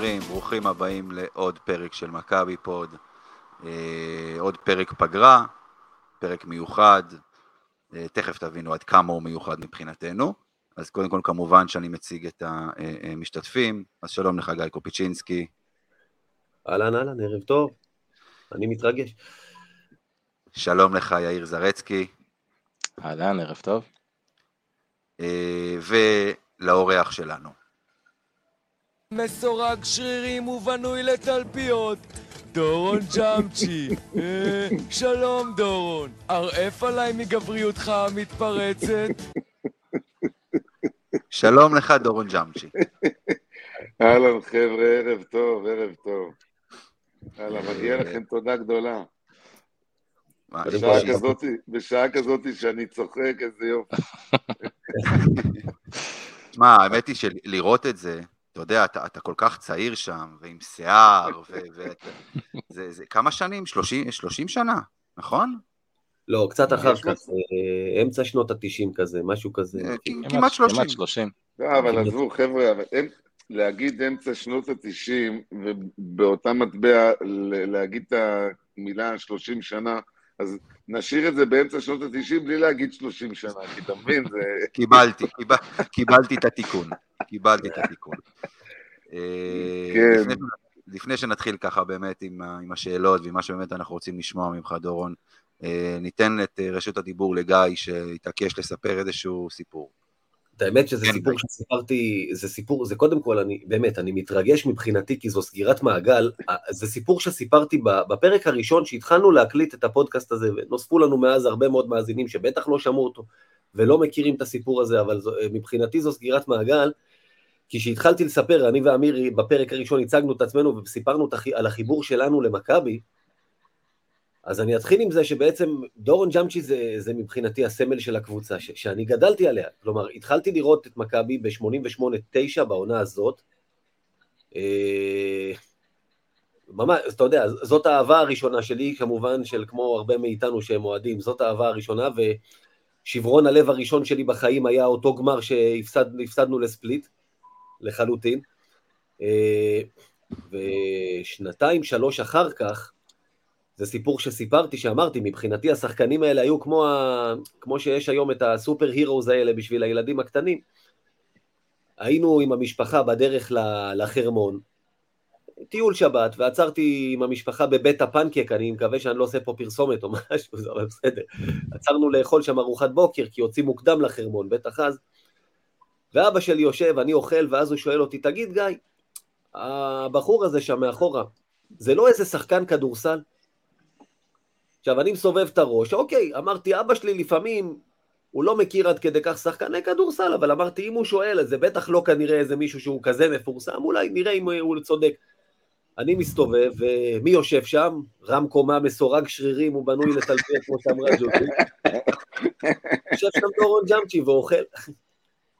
חברים, ברוכים הבאים לעוד פרק של מכבי פוד, אה, עוד פרק פגרה, פרק מיוחד, אה, תכף תבינו עד כמה הוא מיוחד מבחינתנו. אז קודם כל כמובן שאני מציג את המשתתפים, אז שלום לך גיא קופיצ'ינסקי. אהלן אהלן, ערב טוב, אני מתרגש. שלום לך יאיר זרצקי. אהלן, ערב טוב. אה, ולאורח שלנו. מסורג שרירים ובנוי לתלפיות, דורון ג'אמצ'י. אה, שלום דורון, ערעף עליי מגבריותך המתפרצת. שלום לך דורון ג'אמצ'י. אהלן חבר'ה, ערב טוב, ערב טוב. אהלן, מגיע לכם תודה גדולה. בשעה כזאת, בשעה כזאת שאני צוחק, איזה יופי. שמע, האמת היא שלראות את זה, אתה יודע, אתה, אתה כל כך צעיר שם, ועם שיער, ו... ו זה, זה כמה שנים? 30, 30 שנה, נכון? לא, קצת אחר כך, אה, אמצע שנות התשעים כזה, משהו כזה. אה, כמעט 30. כמעט 30. לא, אבל עזבו, חבר'ה, להגיד אמצע שנות התשעים, ובאותה מטבע להגיד את המילה 30 שנה, אז נשאיר את זה באמצע שנות ה-90 בלי להגיד 30 שנה, כי אתה מבין, זה... קיבלתי, קיבלתי את התיקון, קיבלתי את התיקון. אה, כן. לפני, שנתחיל ככה באמת עם, עם השאלות ועם מה שבאמת אנחנו רוצים לשמוע ממך, דורון, אה, ניתן את אה, רשות הדיבור לגיא שהתעקש לספר איזשהו סיפור. את האמת שזה כן, סיפור שסיפרתי, זה סיפור, זה קודם כל, אני באמת, אני מתרגש מבחינתי כי זו סגירת מעגל, זה סיפור שסיפרתי בפרק הראשון שהתחלנו להקליט את הפודקאסט הזה, ונוספו לנו מאז הרבה מאוד מאזינים שבטח לא שמעו אותו ולא מכירים את הסיפור הזה, אבל זו, מבחינתי זו סגירת מעגל, כי כשהתחלתי לספר, אני ואמירי בפרק הראשון הצגנו את עצמנו וסיפרנו על החיבור שלנו למכבי, אז אני אתחיל עם זה שבעצם דורון ג'אמצ'י זה, זה מבחינתי הסמל של הקבוצה, ש, שאני גדלתי עליה. כלומר, התחלתי לראות את מכבי ב-88-9 בעונה הזאת. אה, ממש, אתה יודע, זאת האהבה הראשונה שלי, כמובן, של כמו הרבה מאיתנו שהם אוהדים, זאת האהבה הראשונה, ושברון הלב הראשון שלי בחיים היה אותו גמר שהפסדנו לספליט, לחלוטין. אה, ושנתיים, שלוש אחר כך, זה סיפור שסיפרתי, שאמרתי, מבחינתי השחקנים האלה היו כמו, ה... כמו שיש היום את הסופר הירוז האלה בשביל הילדים הקטנים. היינו עם המשפחה בדרך לחרמון, טיול שבת, ועצרתי עם המשפחה בבית הפנקק, אני מקווה שאני לא עושה פה פרסומת או משהו, זה אבל בסדר. עצרנו לאכול שם ארוחת בוקר, כי יוצאים מוקדם לחרמון, בטח אז. ואבא שלי יושב, אני אוכל, ואז הוא שואל אותי, תגיד גיא, הבחור הזה שם מאחורה, זה לא איזה שחקן כדורסל? עכשיו, אני מסובב את הראש, אוקיי, אמרתי, אבא שלי לפעמים, הוא לא מכיר עד כדי כך שחקני כדורסל, אבל אמרתי, אם הוא שואל, אז זה בטח לא כנראה איזה מישהו שהוא כזה מפורסם, אולי נראה אם הוא צודק. אני מסתובב, ומי יושב שם? רם קומה, מסורג שרירים, הוא בנוי לטלפיות, כמו שאמרה ג'ודי. יושב שם דורון ג'אמצ'י ואוכל.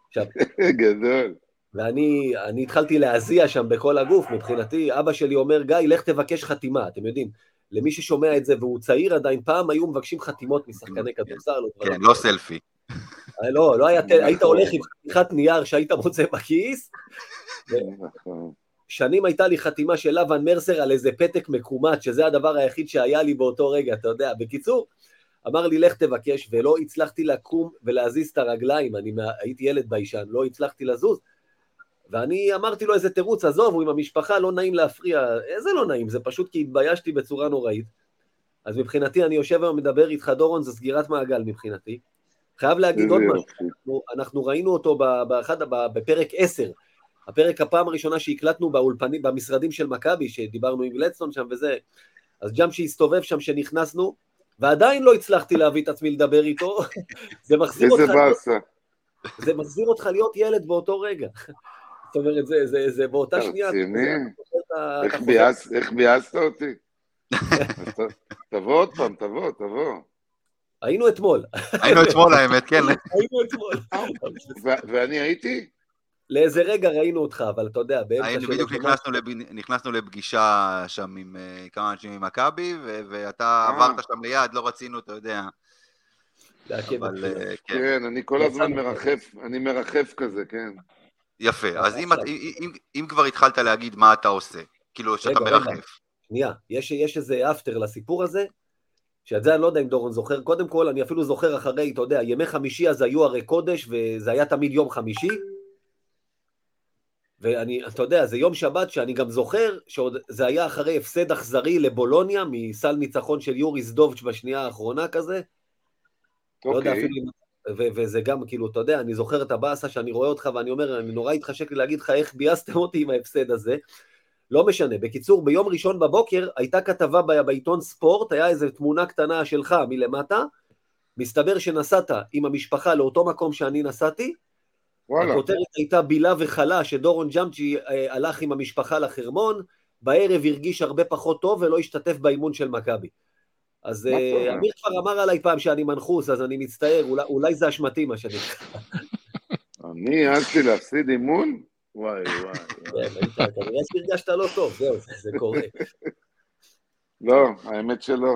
עכשיו, גדול. ואני התחלתי להזיע שם בכל הגוף, מבחינתי, אבא שלי אומר, גיא, לך תבקש חתימה, אתם יודעים. למי ששומע את זה והוא צעיר עדיין, פעם היו מבקשים חתימות משחקני כדורסל. כן, לא סלפי. אה, לא, לא היה, היית הולך עם חתיכת נייר שהיית מוצא בכיס. שנים הייתה לי חתימה של לבן מרסר על איזה פתק מקומט, שזה הדבר היחיד שהיה לי באותו רגע, אתה יודע. בקיצור, אמר לי, לך תבקש, ולא הצלחתי לקום ולהזיז את הרגליים, אני הייתי ילד ביישן, לא הצלחתי לזוז. ואני אמרתי לו איזה תירוץ, עזוב, הוא עם המשפחה, לא נעים להפריע. איזה לא נעים? זה פשוט כי התביישתי בצורה נוראית. אז מבחינתי, אני יושב היום ומדבר איתך, דורון, זה סגירת מעגל מבחינתי. חייב להגיד עוד משהו, אנחנו, אנחנו ראינו אותו באחד, בפרק 10, הפרק הפעם הראשונה שהקלטנו באולפנים, במשרדים של מכבי, שדיברנו עם גלדסטון שם וזה, אז ג'אמשי הסתובב שם שנכנסנו, ועדיין לא הצלחתי להביא את עצמי לדבר איתו, זה מחזיר איזה אותך, להיות- באסה. זה מחזיר אותת להיות ילד באותו רגע. זאת אומרת, זה, זה, זה באותה שנייה, רציני? איך חוזר- ביאס- איך ביאסת אותי? תבוא עוד פעם, תבוא, תבוא. היינו אתמול, היינו אתמול האמת, כן. היינו אתמול. ואני הייתי? לאיזה רגע ראינו אותך, אבל אתה יודע, באמצע היינו של... בדיוק נכנסנו לב- נכנסנו לפגישה שם עם אה, כמה אנשים ממכבי, ו- ואתה אה. עברת שם ליד, לא רצינו, אתה יודע, אבל. אה, כן. כן, אני כל הזמן. מרחף, אני מרחף כזה, כן. יפה, אז אם, עכשיו. אם, אם, כבר התחלת להגיד מה אתה עושה, כאילו שאתה רגע. מרחף. שנייה, יש, יש איזה אפטר לסיפור הזה, שאת זה אני לא יודע אם דורון זוכר. קודם כל, אני אפילו זוכר אחרי, אתה יודע, ימי חמישי אז היו הרי קודש, וזה היה תמיד יום חמישי. ואני, אתה יודע, זה יום שבת שאני גם זוכר שעוד זה היה אחרי הפסד אכזרי לבולוניה, מסל ניצחון של יוריס דובץ' בשנייה האחרונה כזה. לא יודע אוקיי. אפילו אם... ו- וזה גם, כאילו, אתה יודע, אני זוכר את הבאסה שאני רואה אותך ואני אומר, אני נורא התחשק לי להגיד לך איך ביאסתם אותי עם ההפסד הזה. לא משנה. בקיצור, ביום ראשון בבוקר הייתה כתבה בעיתון ספורט, היה איזו תמונה קטנה שלך מלמטה, מסתבר שנסעת עם המשפחה לאותו מקום שאני נסעתי, וואלה. הכותרת הייתה בילה וחלה, שדורון ג'אמצ'י אה, הלך עם המשפחה לחרמון, בערב הרגיש הרבה פחות טוב ולא השתתף באימון של מכבי. אז אה? אמיר כבר אמר עליי פעם שאני מנחוס, אז אני מצטער, אולי, אולי זה אשמתי מה שנקרא. אני העזתי להפסיד אימון? וואי, וואי. כן, כנראה שהרגשת לא טוב, זהו, זה- זה קורה. לא, האמת שלא.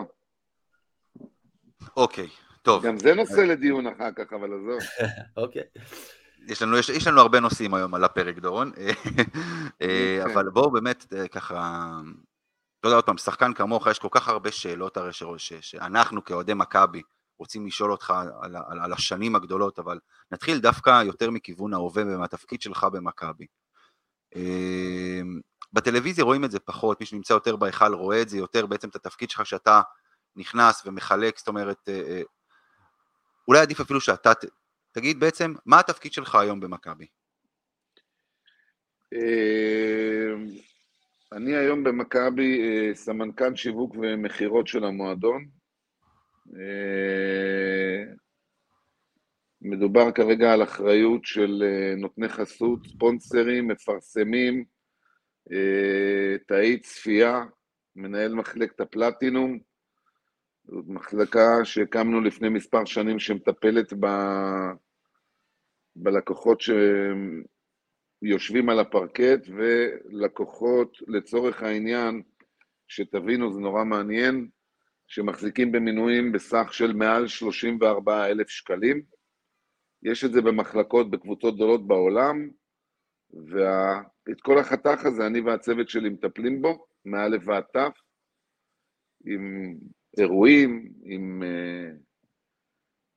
אוקיי, טוב, גם זה נושא לדיון אחר כך, אבל עזוב. אוקיי. יש לנו, יש, יש לנו הרבה נושאים היום על הפרק, דורון, אה, כן. אבל בואו באמת אה, ככה, אתה יודע עוד פעם, שחקן כמוך, יש כל כך הרבה שאלות הרי ש, שאנחנו כאוהדי מכבי רוצים לשאול אותך על, על, על השנים הגדולות, אבל נתחיל דווקא יותר מכיוון ההווה ומהתפקיד שלך במכבי. אה, בטלוויזיה רואים את זה פחות, מי שנמצא יותר בהיכל רואה את זה יותר, בעצם את התפקיד שלך שאתה נכנס ומחלק, זאת אומרת, אה, אה, אולי עדיף אפילו שאתה תגיד בעצם, מה התפקיד שלך היום במכבי? אני היום במכבי אה, סמנכ"ל שיווק ומכירות של המועדון. אה, מדובר כרגע על אחריות של אה, נותני חסות, ספונסרים, מפרסמים, תאי צפייה, מנהל מחלקת הפלטינום. זאת מחלקה שהקמנו לפני מספר שנים שמטפלת ב... בלקוחות שיושבים על הפרקט ולקוחות לצורך העניין, שתבינו זה נורא מעניין, שמחזיקים במינויים בסך של מעל 34 אלף שקלים. יש את זה במחלקות בקבוצות גדולות בעולם, ואת כל החתך הזה אני והצוות שלי מטפלים בו, מא' ועד ת', עם אירועים, עם אה,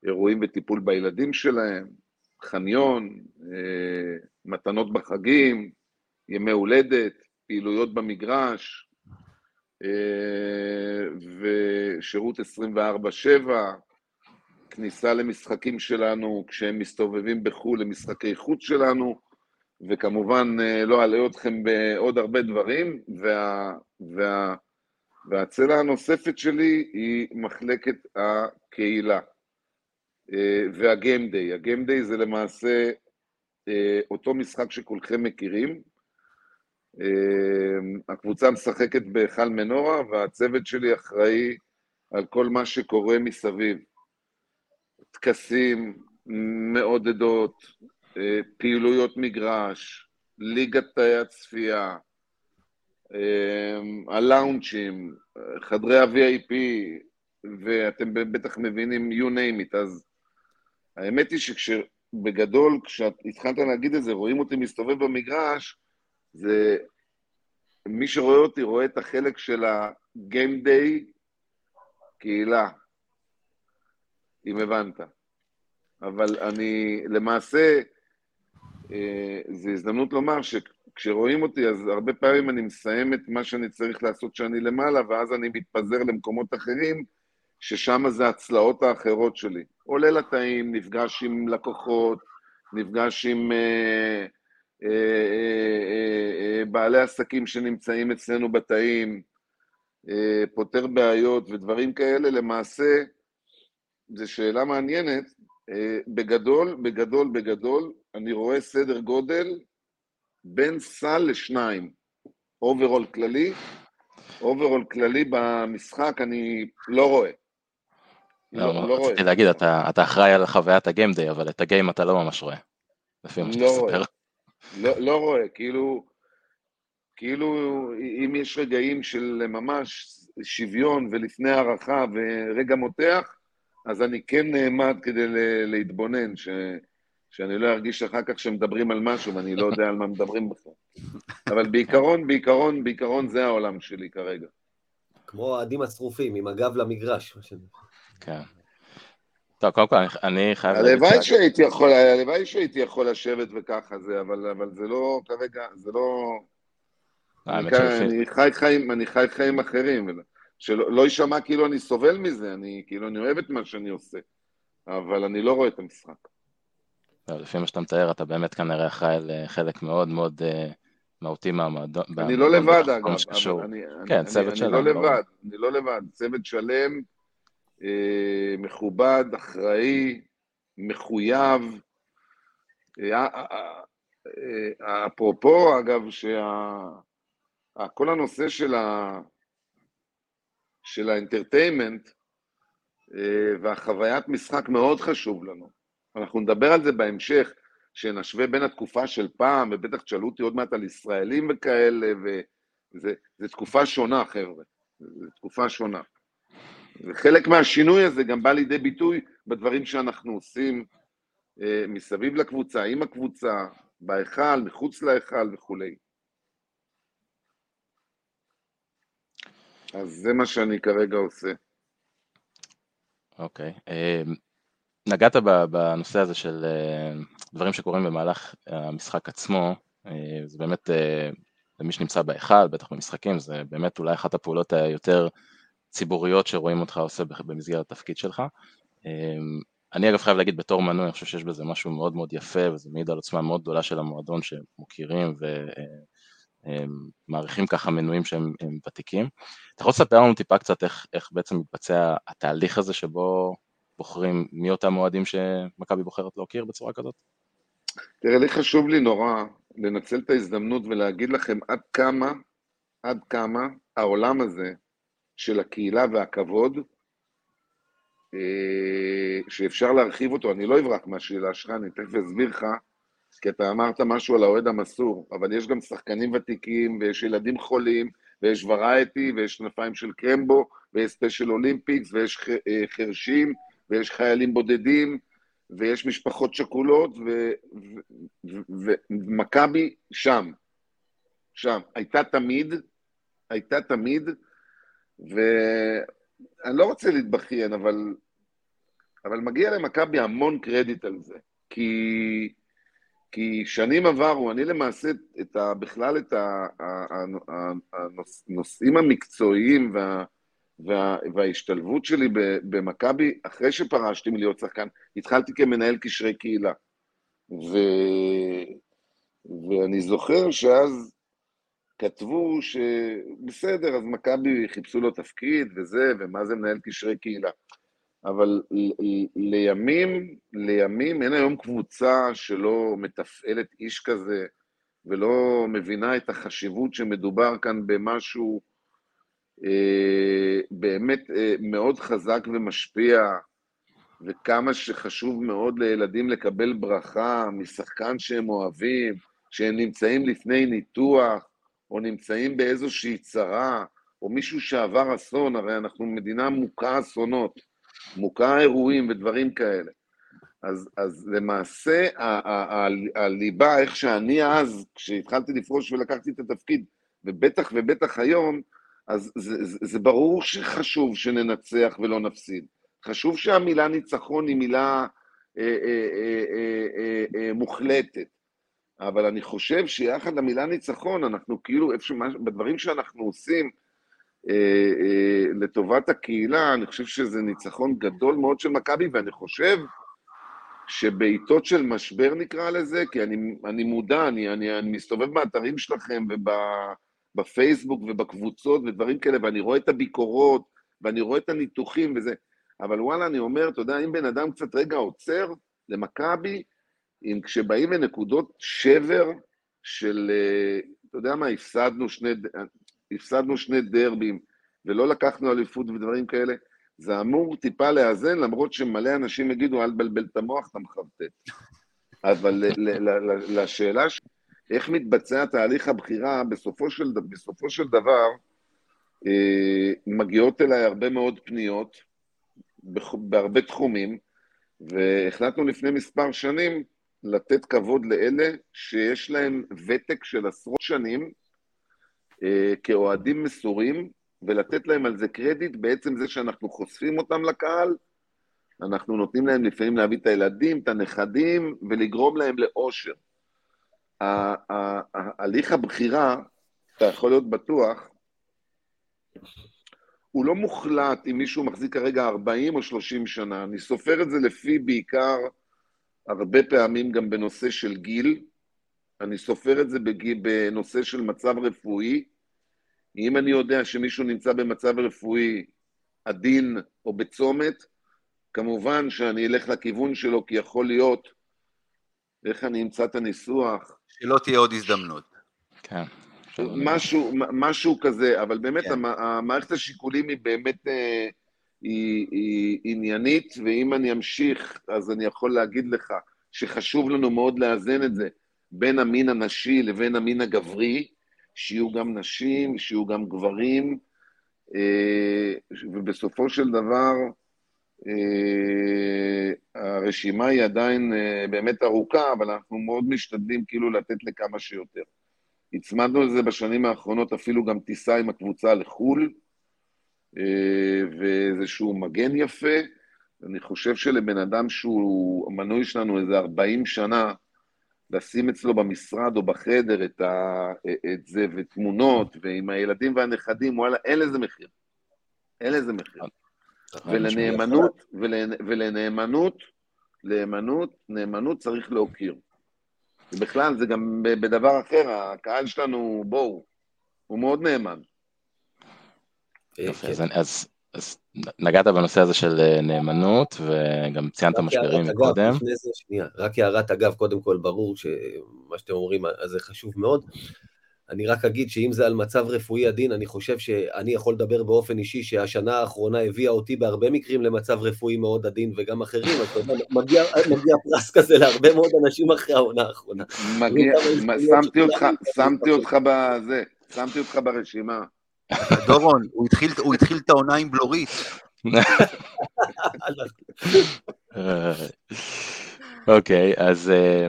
אירועים וטיפול בילדים שלהם, חניון, אה, מתנות בחגים, ימי הולדת, פעילויות במגרש, אה, ושירות 24/7, כניסה למשחקים שלנו כשהם מסתובבים בחו"ל למשחקי חוץ שלנו, וכמובן אה, לא אלאה אתכם בעוד הרבה דברים, וה, וה, והצלע הנוספת שלי היא מחלקת הקהילה. אה, והגיים דיי. הגיים דיי זה למעשה אה, אותו משחק שכולכם מכירים. אה, הקבוצה משחקת בהיכל מנורה והצוות שלי אחראי על כל מה שקורה מסביב. טקסים, מעודדות, פעילויות מגרש, ליגת תאי הצפייה, הלאונצ'ים, חדרי ה-VIP, ואתם בטח מבינים, you name it, אז האמת היא שכשבגדול, כשהתחלת להגיד את זה, רואים אותי מסתובב במגרש, זה... מי שרואה אותי רואה את החלק של ה-game day קהילה, אם הבנת. אבל אני, למעשה, אה, זו הזדמנות לומר שכשרואים אותי, אז הרבה פעמים אני מסיים את מה שאני צריך לעשות כשאני למעלה, ואז אני מתפזר למקומות אחרים, ששם זה הצלעות האחרות שלי. עולה לתאים, נפגש עם לקוחות, נפגש עם אה, אה, אה, אה, אה, בעלי עסקים שנמצאים אצלנו בתאים, אה, פותר בעיות ודברים כאלה, למעשה, זו שאלה מעניינת. אה, בגדול, בגדול, בגדול, אני רואה סדר גודל בין סל לשניים. overall כללי, overall כללי במשחק אני לא רואה. לא, לא, לא רואה. רציתי להגיד, אתה אתה אחראי על חוויית ה game day, אבל את ה game אתה לא ממש רואה. לפי מה שאתה לא רואה. מספר. לא, לא רואה, כאילו, כאילו אם יש רגעים של ממש שוויון ולפני הארכה ורגע מותח, אז אני כן נעמד כדי ל- להתבונן, ש, שאני לא ארגיש אחר כך שמדברים על משהו ואני לא יודע על מה מדברים בכלל. אבל בעיקרון, בעיקרון, בעיקרון זה העולם שלי כרגע. כמו האוהדים השרופים, עם הגב למגרש. מה שנקרא. כן. טוב, קודם כל, אני- חייב הלוואי שה- שהייתי יכול, הלוואי שהייתי יכול לשבת וככה זה, אבל, אבל זה לא כרגע, זה לא... האמת אני, שלפי- אני חי חיים, אני חי חיים אחרים, שלא לא יישמע כאילו אני סובל מזה, אני כאילו אני אוהב את מה שאני עושה, אבל אני לא רואה את המשחק. לא, לפי מה שאתה מתאר, אתה באמת כנראה אחראי לחלק מאוד מאוד אה, מהותי מהמועדון. אני לא לבד אגב, כן, אני, צוות אני, אני לא. לבד, אני לא לבד, צוות שלם, אה, מכובד, אחראי, מחויב. אה, אה, אה, אה, אפרופו, אגב, שה... אה, כל הנושא של ה... של האנטרטיימנט אה, והחוויית משחק מאוד חשוב לנו. אנחנו נדבר על זה בהמשך, שנשווה בין התקופה של פעם, ובטח תשאלו אותי עוד מעט על ישראלים וכאלה, וזו תקופה שונה, חבר'ה. זו תקופה שונה. וחלק מהשינוי הזה גם בא לידי ביטוי בדברים שאנחנו עושים אה, מסביב לקבוצה, עם הקבוצה, בהיכל, מחוץ להיכל וכולי. אז זה מה שאני כרגע עושה. אוקיי. אה, נגעת ב- בנושא הזה של אה, דברים שקורים במהלך המשחק עצמו, אה, זה באמת, אה, למי שנמצא בהיכל, בטח במשחקים, זה באמת אולי אחת הפעולות היותר ציבוריות שרואים אותך עושה במסגרת התפקיד שלך. אה, אני אגב חייב להגיד בתור מנוי, אני חושב שיש בזה משהו מאוד מאוד יפה, וזה מעיד על עוצמה מאוד גדולה של המועדון שמוקירים ומעריכים ככה מנויים שהם הם ותיקים. אתה יכול לספר לנו טיפה קצת איך, איך בעצם מתבצע התהליך הזה שבו בוחרים מי אותם אוהדים שמכבי בוחרת להוקיר בצורה כזאת? תראה, לי חשוב לי נורא לנצל את ההזדמנות ולהגיד לכם עד כמה, עד כמה העולם הזה של הקהילה והכבוד, אה, שאפשר להרחיב אותו, אני לא אברח מהשאלה שלך, אני תכף אסביר לך, כי אתה אמרת משהו על האוהד המסור, אבל יש גם שחקנים ותיקים, ויש ילדים חולים, ויש ורייטי, ויש כנפיים של קרמבו, ויש ספיישל אולימפיקס, ויש אה, חרשים, ויש חיילים בודדים, ויש משפחות שכולות, ומכבי שם, שם. הייתה תמיד, הייתה תמיד, ואני לא רוצה להתבכיין, אבל, אבל מגיע למכבי המון קרדיט על זה, כי, כי שנים עברו, אני למעשה, את ה, בכלל את ה- ה- ה- הנוש- הנושאים המקצועיים וה, וה, וההשתלבות שלי במכבי, אחרי שפרשתי מלהיות שחקן, התחלתי כמנהל קשרי קהילה. ו... ואני זוכר שאז כתבו שבסדר, אז מכבי חיפשו לו תפקיד וזה, ומה זה מנהל קשרי קהילה. אבל לימים, לימים אין היום קבוצה שלא מתפעלת איש כזה ולא מבינה את החשיבות שמדובר כאן במשהו אה, באמת אה, מאוד חזק ומשפיע, וכמה שחשוב מאוד לילדים לקבל ברכה משחקן שהם אוהבים, שהם נמצאים לפני ניתוח, או נמצאים באיזושהי צרה, או מישהו שעבר אסון, הרי אנחנו מדינה מוכה אסונות, מוכה אירועים ודברים כאלה. אז, אז למעשה הליבה, איך שאני אז, כשהתחלתי לפרוש ולקחתי את התפקיד, ובטח ובטח היום, אז זה, זה, זה ברור שחשוב שננצח ולא נפסיד. חשוב שהמילה ניצחון היא מילה אה, אה, אה, אה, אה, אה, מוחלטת. אבל אני חושב שיחד למילה ניצחון, אנחנו כאילו, איפשהו, בדברים שאנחנו עושים אה, אה, לטובת הקהילה, אני חושב שזה ניצחון גדול מאוד של מכבי, ואני חושב שבעיתות של משבר נקרא לזה, כי אני, אני מודע, אני, אני, אני מסתובב באתרים שלכם בפייסבוק ובקבוצות ודברים כאלה, ואני רואה את הביקורות, ואני רואה את הניתוחים וזה, אבל וואלה, אני אומר, אתה יודע, אם בן אדם קצת רגע עוצר למכבי, אם כשבאים לנקודות שבר של, אה, אתה יודע מה, הפסדנו שני, הפסדנו שני דרבים, ולא לקחנו אליפות ודברים כאלה, זה אמור טיפה לאזן, למרות שמלא אנשים יגידו, אל תבלבל את המוח, אתה מחרטט. אבל לשאלה, איך מתבצע תהליך הבחירה, בסופו של, בסופו של דבר, אה, מגיעות אליי הרבה מאוד פניות, בהרבה תחומים, והחלטנו לפני מספר שנים לתת כבוד לאלה שיש להם ותק של עשרות שנים אה, כאוהדים מסורים, ולתת להם על זה קרדיט בעצם זה שאנחנו חושפים אותם לקהל, אנחנו נותנים להם לפעמים להביא את הילדים, את הנכדים, ולגרום להם לאושר. הליך הבחירה, אתה יכול להיות בטוח, הוא לא מוחלט אם מישהו מחזיק כרגע 40 או 30 שנה. אני סופר את זה לפי בעיקר, הרבה פעמים גם בנושא של גיל, אני סופר את זה בגיל, בנושא של מצב רפואי. אם אני יודע שמישהו נמצא במצב רפואי עדין או בצומת, כמובן שאני אלך לכיוון שלו, כי יכול להיות, איך אני אמצא את הניסוח? שלא תהיה עוד הזדמנות. כן. משהו, משהו כזה, אבל באמת כן. המערכת השיקולים היא באמת אה, היא, היא עניינית, ואם אני אמשיך, אז אני יכול להגיד לך שחשוב לנו מאוד לאזן את זה בין המין הנשי לבין המין הגברי, שיהיו גם נשים, שיהיו גם גברים, אה, ובסופו של דבר, אה, הרשימה היא עדיין באמת ארוכה, אבל אנחנו מאוד משתדלים כאילו לתת לכמה שיותר. הצמדנו לזה בשנים האחרונות אפילו גם טיסה עם הקבוצה לחו"ל, אה, ואיזשהו מגן יפה. אני חושב שלבן אדם שהוא מנוי שלנו איזה 40 שנה, לשים אצלו במשרד או בחדר את, ה, את זה ותמונות, ועם הילדים והנכדים, וואלה, אין לזה מחיר. אין לזה מחיר. ולנאמנות, ולנאמנות, נאמנות, נאמנות צריך להוקיר. ובכלל, זה גם בדבר אחר, הקהל שלנו, בואו, הוא מאוד נאמן. יופי, אז, אז, אז נגעת בנושא הזה של אה, נאמנות, וגם ציינת משברים קודם. רק הערת אגב, קודם כל, ברור שמה שאתם אומרים, אז זה חשוב מאוד. אני רק אגיד שאם זה על מצב רפואי עדין, אני חושב שאני יכול לדבר באופן אישי שהשנה האחרונה הביאה אותי בהרבה מקרים למצב רפואי מאוד עדין וגם אחרים, אז אתה יודע, מגיע, מגיע פרס כזה להרבה מאוד אנשים אחרי העונה האחרונה. מגיע, שמתי אותך, שמתי אותך בזה, שמתי אותך ברשימה. דורון, הוא התחיל, את העונה עם בלורית. אוקיי, אז אה,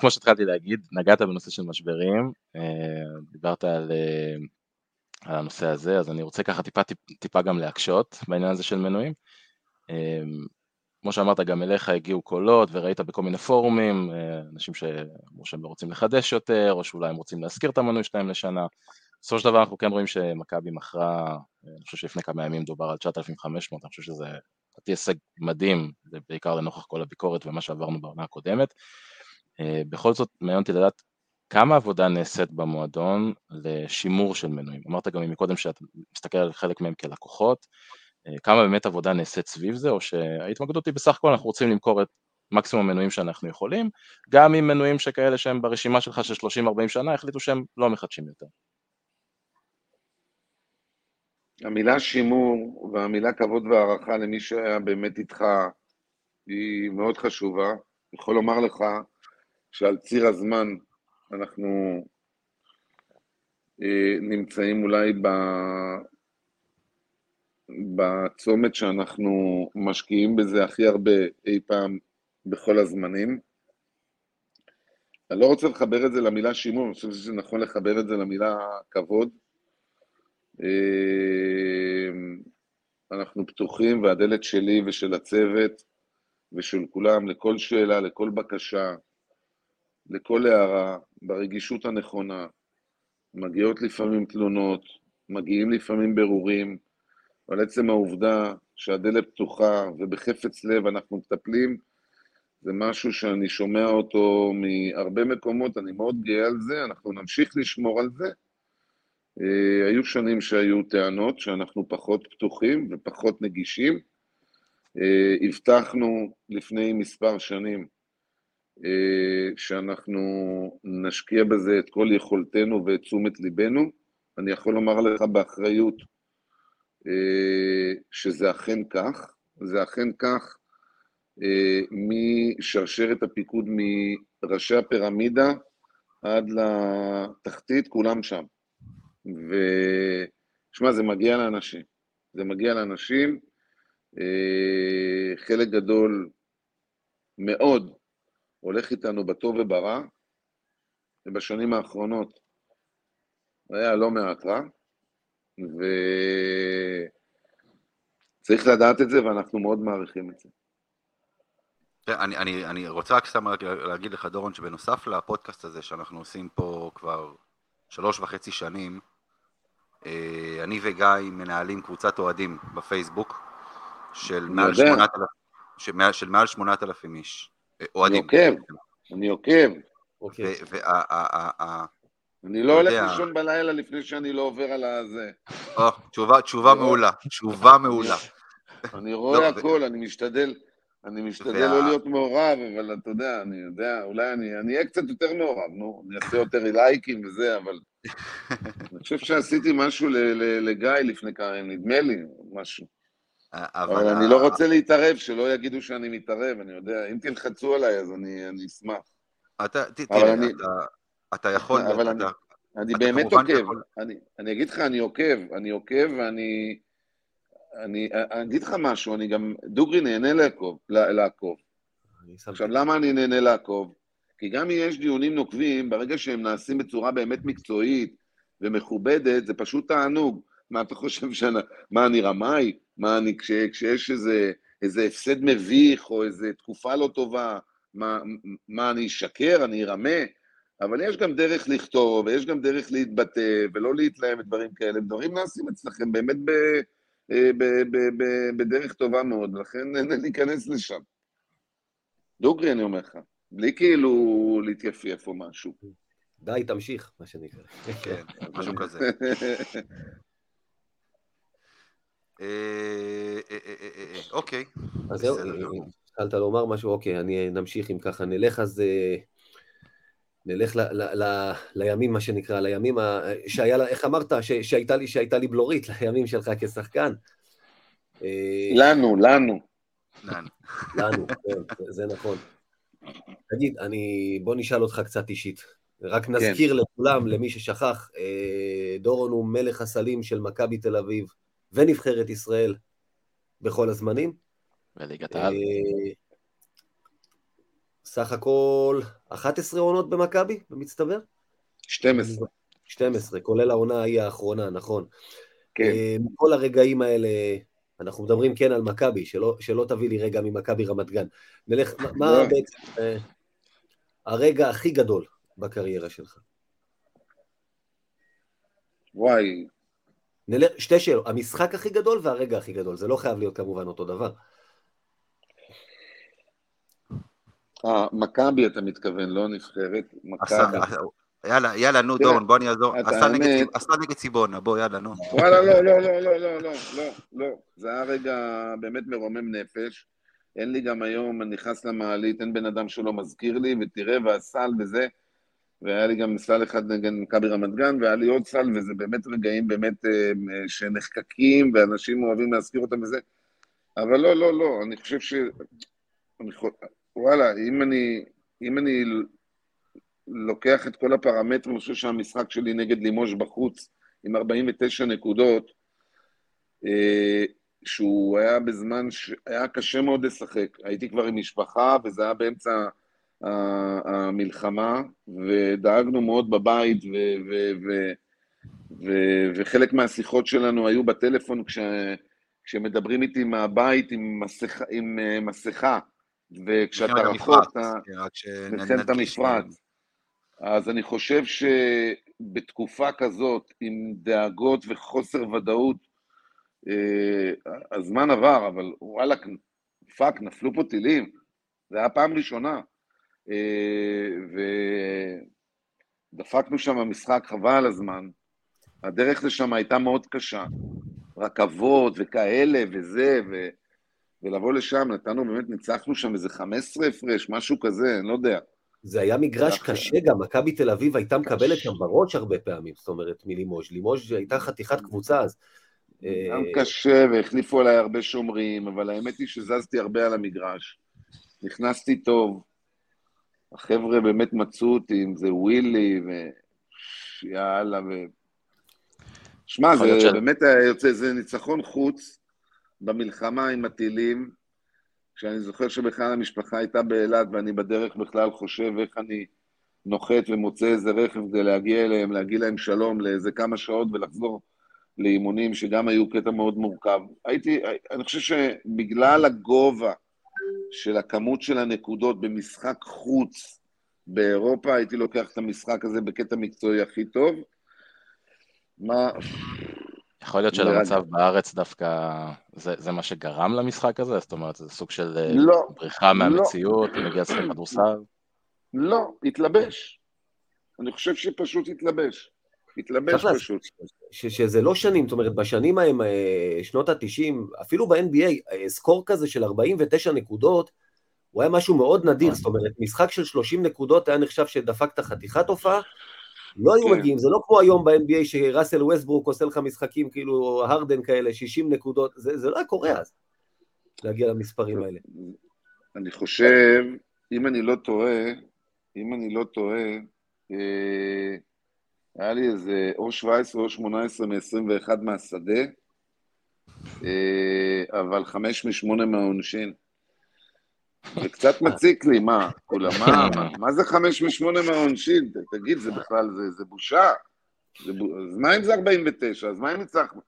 כמו שהתחלתי להגיד, נגעת בנושא של משברים, אה, דיברת על, אה, על הנושא הזה, אז אני רוצה ככה טיפה, טיפה גם להקשות בעניין הזה של מנויים. אה, כמו שאמרת, גם אליך הגיעו קולות וראית בכל מיני פורומים, אנשים שאמרו שהם לא רוצים לחדש יותר, או שאולי הם רוצים להשכיר את המנוי שלהם לשנה. בסופו של דבר אנחנו כן רואים שמכבי מכרה, אני חושב שלפני כמה ימים דובר על 9,500, אני חושב שזה לדעתי הישג מדהים, בעיקר לנוכח כל הביקורת ומה שעברנו בעונה הקודמת. אה, בכל זאת מעניין אותי לדעת כמה עבודה נעשית במועדון לשימור של מנויים. אמרת גם מקודם שאת מסתכל על חלק מהם כלקוחות, אה, כמה באמת עבודה נעשית סביב זה, או שההתמקדות היא בסך הכל אנחנו רוצים למכור את מקסימום מנויים שאנחנו יכולים, גם עם מנויים שכאלה שהם ברשימה שלך של 30-40 שנה החליטו שהם לא מחדשים יותר. המילה שימור והמילה כבוד והערכה למי שהיה באמת איתך היא מאוד חשובה. אני יכול לומר לך שעל ציר הזמן אנחנו אה, נמצאים אולי ב... בצומת שאנחנו משקיעים בזה הכי הרבה אי פעם בכל הזמנים. אני לא רוצה לחבר את זה למילה שימור, אני חושב שזה נכון לחבר את זה למילה כבוד. אה, אנחנו פתוחים, והדלת שלי ושל הצוות ושל כולם, לכל שאלה, לכל בקשה, לכל הערה, ברגישות הנכונה. מגיעות לפעמים תלונות, מגיעים לפעמים ברורים, אבל עצם העובדה שהדלת פתוחה ובחפץ לב אנחנו מטפלים, זה משהו שאני שומע אותו מהרבה מקומות, אני מאוד גאה על זה, אנחנו נמשיך לשמור על זה. אה, היו שנים שהיו טענות שאנחנו פחות פתוחים ופחות נגישים. אה, הבטחנו לפני מספר שנים אה, שאנחנו נשקיע בזה את כל יכולתנו ואת תשומת ליבנו. אני יכול לומר לך באחריות שזה אכן כך, זה אכן כך משרשרת הפיקוד מראשי הפירמידה עד לתחתית, כולם שם. ושמע, זה מגיע לאנשים. זה מגיע לאנשים, אה, חלק גדול מאוד הולך איתנו בטוב וברע, ובשנים האחרונות היה לא מעט רע, וצריך לדעת את זה, ואנחנו מאוד מעריכים את זה. אני, אני, אני רוצה רק סתם להגיד לך, דורון, שבנוסף לפודקאסט הזה שאנחנו עושים פה כבר שלוש וחצי שנים, אה, אני וגיא מנהלים קבוצת אוהדים בפייסבוק של מעל שמונת אלפים, של מעל איש. אה, אוהדים. אני עוקב, אני עוקב. אוקיי. אני לא הולך לישון בלילה לפני שאני לא עובר על הזה. תשובה מעולה, תשובה מעולה. אני רואה הכל, אני משתדל, אני משתדל לא להיות מעורב, אבל אתה יודע, אני יודע, אולי אני אהיה קצת יותר מעורב, נו, אני אעשה יותר לייקים וזה, אבל אני חושב שעשיתי משהו לגיא לפני כמה נדמה לי, משהו. אבל אני לא רוצה להתערב, שלא יגידו שאני מתערב, אני יודע, אם תלחצו עליי אז אני אשמח. תראה, אתה יכול... אבל אני באמת עוקב, אני אגיד לך, אני עוקב, אני עוקב ואני... אני אגיד לך משהו, אני גם, דוגרי נהנה לעקוב. לעקוב. עכשיו, למה אני נהנה לעקוב? כי גם אם יש דיונים נוקבים, ברגע שהם נעשים בצורה באמת מקצועית ומכובדת, זה פשוט תענוג. מה אתה חושב שאני, מה אני רמאי? מה אני, כש, כשיש איזה, איזה הפסד מביך או איזה תקופה לא טובה, מה, מה אני אשקר, אני ארמה? אבל יש גם דרך לכתוב, ויש גם דרך להתבטא, ולא להתלהם ודברים כאלה. דברים נעשים אצלכם באמת ב, אה, ב, ב, ב, בדרך טובה מאוד, ולכן אין להיכנס לשם. דוגרי, אני אומר לך. בלי כאילו להתייפייף או משהו. די, תמשיך, מה שנקרא. כן, משהו כזה. אה, אה, אוקיי. אז זהו, התחלת לומר משהו, אוקיי, אני נמשיך אם ככה נלך, אז נלך ל, ל, ל, לימים, מה שנקרא, לימים שהיה, איך אמרת, שהייתה לי, שהייתה לי בלורית, לימים שלך כשחקן. לנו, לנו. לנו, כן, זה נכון. תגיד, אני... בוא נשאל אותך קצת אישית. רק כן. נזכיר כן. לכולם, למי ששכח, אה, דורון הוא מלך הסלים של מכבי תל אביב ונבחרת ישראל בכל הזמנים. וליגת העל. סך הכל 11 עונות במכבי, במצטבר? 12. 12, כולל העונה ההיא האחרונה, נכון. כן. אה, מכל הרגעים האלה, אנחנו מדברים כן על מכבי, שלא, שלא תביא לי רגע ממכבי רמת גן. נלך, מה לא. בעצם אה, הרגע הכי גדול בקריירה שלך? וואי. נלך, שתי שאלות, המשחק הכי גדול והרגע הכי גדול, זה לא חייב להיות כמובן אותו דבר. אה, מכבי אתה מתכוון, לא נבחרת, מכבי. יאללה, יאללה, נו, דורון, בוא אני אעזור. עשה נגד ציבונה, בוא, יאללה, נו. וואלה, לא, לא, לא, לא, לא, לא, לא, לא. זה היה רגע באמת מרומם נפש. אין לי גם היום, אני נכנס למעלית, אין בן אדם שלא מזכיר לי, ותראה, והסל וזה. והיה לי גם סל אחד נגד מכבי רמת גן, והיה לי עוד סל, וזה באמת רגעים באמת אה, שנחקקים, ואנשים אוהבים להזכיר אותם וזה. אבל לא, לא, לא, אני חושב ש... אני. וואלה, אם אני, אם אני לוקח את כל הפרמטרים, אני חושב שהמשחק שלי נגד לימוש בחוץ עם 49 נקודות, אה, שהוא היה בזמן שהיה קשה מאוד לשחק. הייתי כבר עם משפחה, וזה היה באמצע המלחמה, ודאגנו מאוד בבית, ו- ו- ו- ו- וחלק מהשיחות שלנו היו בטלפון כש- כשמדברים איתי מהבית עם מסכה, עם אה, מסכה וכשאתה רחוק, אתה... מלחמת כן, המפרץ. אז אני חושב שבתקופה כזאת, עם דאגות וחוסר ודאות, אה, הזמן עבר, אבל וואלה, fuck, נפלו פה טילים. זה היה פעם ראשונה. אה, ודפקנו שם משחק חבל על הזמן. הדרך לשם הייתה מאוד קשה. רכבות וכאלה וזה, ו... ולבוא לשם, נתנו באמת, ניצחנו שם איזה 15 הפרש, משהו כזה, אני לא יודע. זה היה מגרש קשה גם, מכבי תל אביב הייתה מקבלת שם בראש הרבה פעמים, זאת אומרת, מלימוז'. לימוז' הייתה חתיכת קבוצה אז. גם קשה, והחליפו עליי הרבה שומרים, אבל האמת היא שזזתי הרבה על המגרש. נכנסתי טוב. החבר'ה באמת מצאו אותי, אם זה ווילי, ו... יאללה, ו... שמע, זה. באמת היה יוצא, זה ניצחון חוץ במלחמה עם הטילים, כשאני זוכר שבכלל המשפחה הייתה באילת, ואני בדרך בכלל חושב איך אני נוחת ומוצא איזה רכב כדי להגיע אליהם, להגיד להם שלום לאיזה כמה שעות ולחזור לאימונים, שגם היו קטע מאוד מורכב. הייתי, אני חושב שבגלל הגובה של הכמות של הנקודות במשחק חוץ באירופה, הייתי לוקח את המשחק הזה בקטע מקצועי הכי טוב. מה... יכול להיות שלמצב בארץ דווקא זה, זה מה שגרם למשחק הזה? זאת אומרת, זה סוג של לא, בריחה מהמציאות, לא. מגיע לשחק כדורסל? לא, התלבש. אני חושב שפשוט התלבש. התלבש פשוט. ש- שזה לא שנים, זאת אומרת, בשנים ההם, שנות ה-90, אפילו ב-NBA, סקור כזה של 49 נקודות, הוא היה משהו מאוד נדיר, זאת אומרת, משחק של 30 נקודות היה נחשב שדפקת חתיכת הופעה, לא היו כן. מגיעים, זה לא כמו היום ב-NBA שראסל ווסטברוק עושה לך משחקים כאילו הרדן כאלה, 60 נקודות, זה, זה לא היה קורה אז, להגיע למספרים האלה. אני חושב, אם אני לא טועה, אם אני לא טועה, אה, היה לי איזה או 17 או 18 מ-21 מהשדה, אה, אבל 5 מ-8 מהעונשין. זה קצת מציק לי, מה? כולה, מה, מה, מה זה 5 מ-8 מהעונשין? תגיד, זה בכלל, זה, זה בושה. זה ב... אז מה אם זה 49? אז מה אם ניצחנו?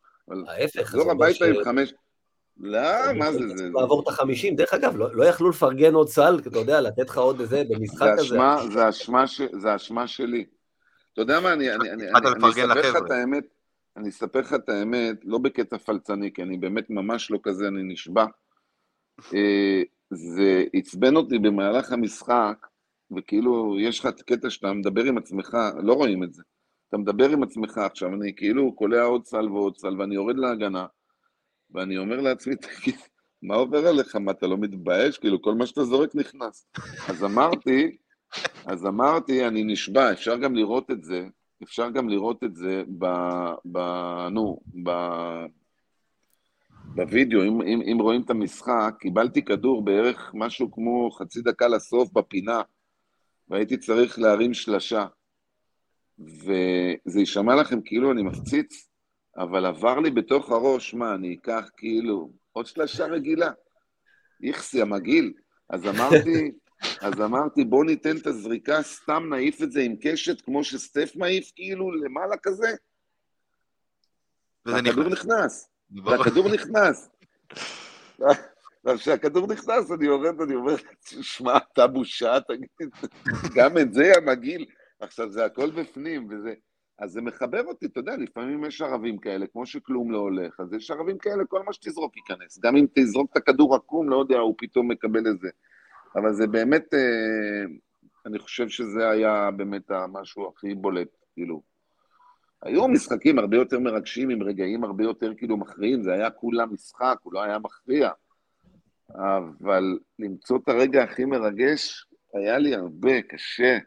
ההפך, זה הביתה עם 5... לא, מה זה, זה, זה, לעבור את החמישים, דרך אגב, לא, לא יכלו לפרגן עוד סל, אתה יודע, לתת לך עוד איזה במשחק זה כזה. אשמה, זה אשמה, ש... זה אשמה שלי. אתה יודע מה, אני, אני, אני, התחלת אני, אני לפרגן אספר לך. את האמת, אני אספר לך את האמת, לא בקטע פלצני, כי אני באמת ממש לא כזה, אני נשבע. זה עצבן אותי במהלך המשחק, וכאילו, יש לך את הקטע שאתה מדבר עם עצמך, לא רואים את זה. אתה מדבר עם עצמך עכשיו, אני כאילו קולע עוד סל ועוד סל, ואני יורד להגנה, ואני אומר לעצמי, תגיד, מה עובר עליך? מה, אתה לא מתבייש? כאילו, כל מה שאתה זורק נכנס. אז אמרתי, אז אמרתי, אני נשבע, אפשר גם לראות את זה, אפשר גם לראות את זה ב... ב נו, ב... בווידאו, אם, אם, אם רואים את המשחק, קיבלתי כדור בערך משהו כמו חצי דקה לסוף בפינה, והייתי צריך להרים שלשה. וזה יישמע לכם כאילו אני מפציץ, אבל עבר לי בתוך הראש, מה, אני אקח כאילו עוד שלשה רגילה? איכסי, המגעיל. אז אמרתי, אז אמרתי, בוא ניתן את הזריקה, סתם נעיף את זה עם קשת, כמו שסטף מעיף, כאילו, למעלה כזה. וזה נכנס. נכנס. והכדור נכנס. כשהכדור נכנס, אני יורד ואני אומר, שמע, אתה בושה, תגיד, גם את זה, יא מגעיל. עכשיו, זה הכל בפנים, וזה... אז זה מחבר אותי, אתה יודע, לפעמים יש ערבים כאלה, כמו שכלום לא הולך, אז יש ערבים כאלה, כל מה שתזרוק ייכנס. גם אם תזרוק את הכדור עקום, לא יודע, הוא פתאום מקבל איזה... אבל זה באמת, אה, אני חושב שזה היה באמת המשהו הכי בולט, כאילו. היו משחקים הרבה יותר מרגשים, עם רגעים הרבה יותר כאילו מכריעים, זה היה כולה משחק, הוא לא היה מכריע. אבל למצוא את הרגע הכי מרגש, היה לי הרבה, קשה.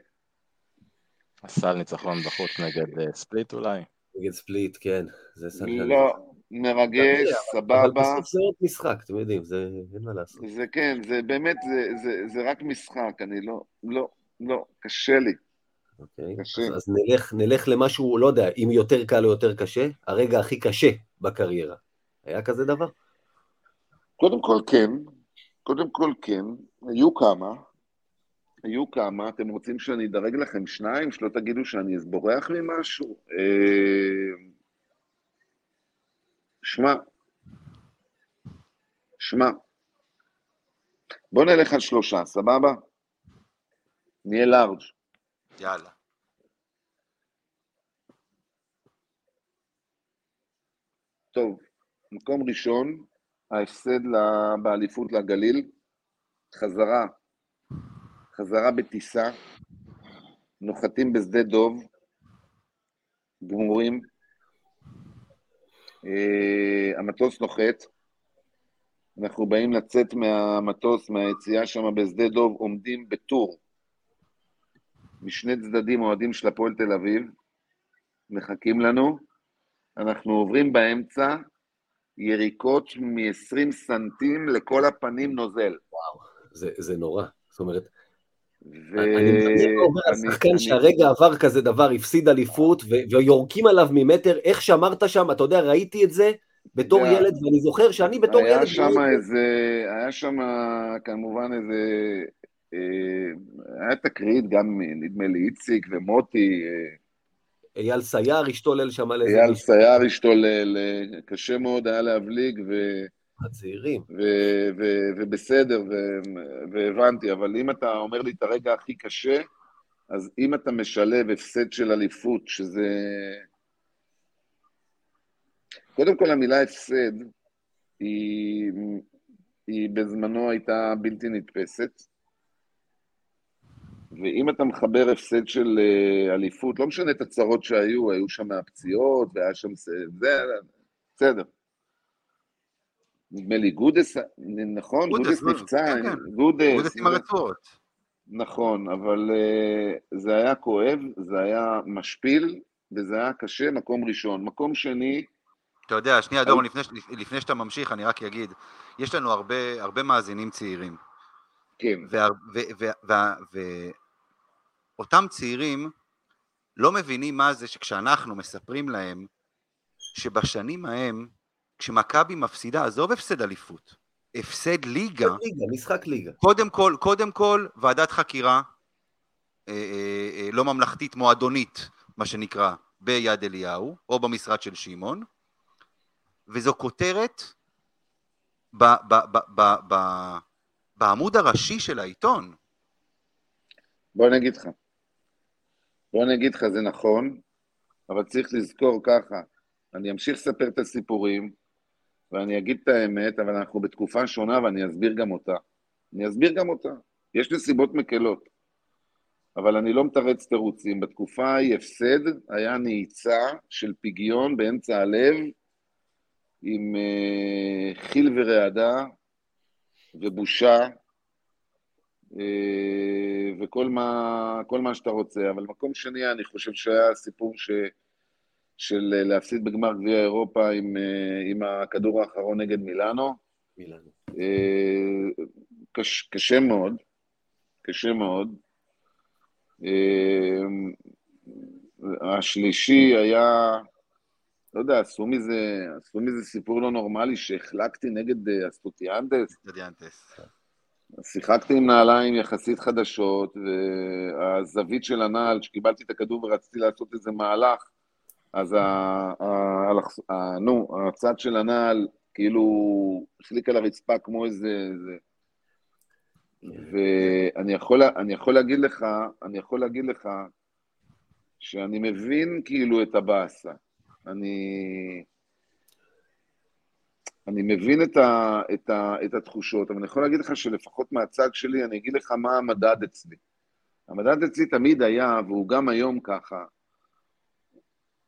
הסל ניצחון בחוץ נגד אה, ספליט אולי? נגד ספליט, כן. זה סנטל. לא, מרגש, אבל סבבה. בסוף זה עוד משחק, אתם יודעים, זה אין מה לעשות. זה כן, זה באמת, זה, זה, זה רק משחק, אני לא, לא, לא, קשה לי. אוקיי? אז, אז נלך, נלך למשהו, לא יודע, אם יותר קל או יותר קשה, הרגע הכי קשה בקריירה. היה כזה דבר? קודם כל כן, קודם כל כן, היו כמה, היו כמה, אתם רוצים שאני אדרג לכם שניים, שלא תגידו שאני בורח ממשהו? אה, שמע, שמע, בוא נלך על שלושה, סבבה? נהיה לארג'. יאללה. טוב, מקום ראשון, ההפסד באליפות לגליל, חזרה חזרה בטיסה, נוחתים בשדה דוב, גמורים, אה, המטוס נוחת, אנחנו באים לצאת מהמטוס, מהיציאה שם בשדה דוב, עומדים בטור. משני צדדים אוהדים של הפועל תל אביב, מחכים לנו, אנחנו עוברים באמצע, יריקות מ-20 סנטים לכל הפנים נוזל. זה, זה נורא. זאת אומרת, ו... אני מדמיין מה אומר אני- השחקן אני- שהרגע עבר כזה דבר, הפסיד אליפות, ו- ויורקים עליו ממטר, איך שמרת שם, אתה יודע, ראיתי את זה בתור יודע, ילד, ואני זוכר שאני בתור היה ילד... שם איזה, היה שם כמובן איזה, היה תקרית גם, נדמה לי, איציק ומוטי, אה, אייל סייר השתולל שם על איזה אייל סייר השתולל, אה, קשה מאוד היה להבליג, ו... הצעירים. ו- ו- ובסדר, ו- והבנתי, אבל אם אתה אומר לי את הרגע הכי קשה, אז אם אתה משלב הפסד של אליפות, שזה... קודם כל, המילה הפסד היא, היא בזמנו הייתה בלתי נתפסת, ואם אתה מחבר הפסד של אה, אליפות, לא משנה את הצרות שהיו, היו שם הפציעות, והיה שם... זה, בסדר. נדמה לי גודס, נכון? גודס, גודס לא, נפצע, כן, כן. גודס. גודס עם הרצועות. נכון, אבל אה, זה היה כואב, זה היה משפיל, וזה היה קשה, מקום ראשון. מקום שני, אתה יודע, שנייה, דורון, לפני, לפני שאתה ממשיך, אני רק אגיד, יש לנו הרבה, הרבה מאזינים צעירים, כן, ואותם צעירים לא מבינים מה זה שכשאנחנו מספרים להם שבשנים ההם, כשמכבי מפסידה, עזוב הפסד אליפות, הפסד ליגה, ליגה, משחק ליגה. קודם כל, קודם כל, ועדת חקירה אה, אה, אה, לא ממלכתית מועדונית, מה שנקרא, ביד אליהו, או במשרד של שמעון, וזו כותרת ב, ב, ב, ב, ב, בעמוד הראשי של העיתון. בוא אני אגיד לך. בוא אני אגיד לך, זה נכון, אבל צריך לזכור ככה, אני אמשיך לספר את הסיפורים, ואני אגיד את האמת, אבל אנחנו בתקופה שונה ואני אסביר גם אותה. אני אסביר גם אותה. יש נסיבות מקלות, אבל אני לא מתרץ תירוצים. בתקופה ההיא הפסד היה נעיצה של פגיון באמצע הלב, עם uh, חיל ורעדה ובושה, וכל מה, כל מה שאתה רוצה, אבל מקום שני, אני חושב שהיה סיפור ש, של אה, להפסיד בגמר גביע אירופה עם, אה, עם הכדור האחרון נגד מילאנו. מילאנו. אה, קש, קשה מאוד, קשה מאוד. אה, השלישי היה, לא יודע, עשו מזה, עשו מזה סיפור לא נורמלי שהחלקתי נגד אה, אסטוטיאנדס. שיחקתי עם נעליים יחסית חדשות, והזווית של הנעל, שקיבלתי את הכדור ורציתי לעשות איזה מהלך, אז נו, הצד של הנעל כאילו החליק על הרצפה כמו איזה... איזה... ואני יכול, יכול להגיד לך, אני יכול להגיד לך שאני מבין כאילו את הבאסה. אני... אני מבין את, ה, את, ה, את התחושות, אבל אני יכול להגיד לך שלפחות מהצד שלי, אני אגיד לך מה המדד אצלי. המדד אצלי תמיד היה, והוא גם היום ככה,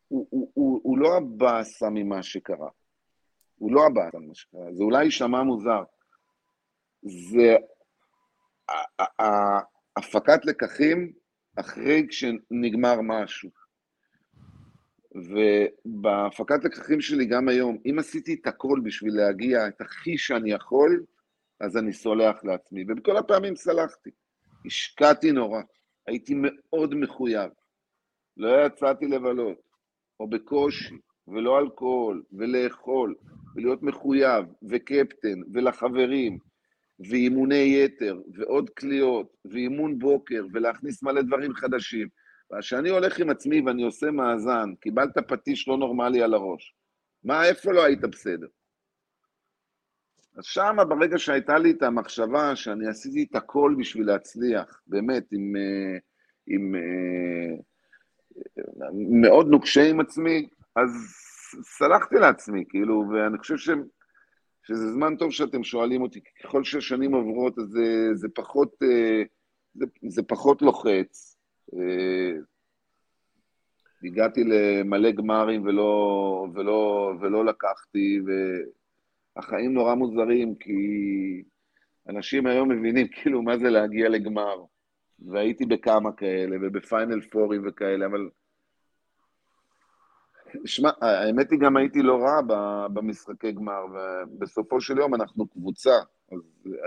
הוא, הוא, הוא, הוא לא הבאסה ממה שקרה. הוא לא הבאסה ממה שקרה. זה אולי יישמע מוזר. זה הפקת לקחים אחרי כשנגמר משהו. ובהפקת לקחים שלי גם היום, אם עשיתי את הכל בשביל להגיע את הכי שאני יכול, אז אני סולח לעצמי. ובכל הפעמים סלחתי. השקעתי נורא, הייתי מאוד מחויב. לא יצאתי לבלות, או בקושי, ולא אלכוהול, ולאכול, ולהיות מחויב, וקפטן, ולחברים, ואימוני יתר, ועוד קליעות, ואימון בוקר, ולהכניס מלא דברים חדשים. וכשאני הולך עם עצמי ואני עושה מאזן, קיבלת פטיש לא נורמלי על הראש. מה, איפה לא היית בסדר? אז שמה, ברגע שהייתה לי את המחשבה שאני עשיתי את הכל בשביל להצליח, באמת, עם, אה, עם אה, מאוד נוקשה עם עצמי, אז סלחתי לעצמי, כאילו, ואני חושב ש, שזה זמן טוב שאתם שואלים אותי, ככל שהשנים עוברות, אז זה, זה פחות, אה, זה, זה פחות לוחץ. אה, הגעתי למלא גמרים ולא, ולא, ולא לקחתי, והחיים נורא מוזרים, כי אנשים היום מבינים כאילו מה זה להגיע לגמר. והייתי בכמה כאלה, ובפיינל פורים וכאלה, אבל... שמע, האמת היא גם הייתי לא רע במשחקי גמר, ובסופו של יום אנחנו קבוצה, אז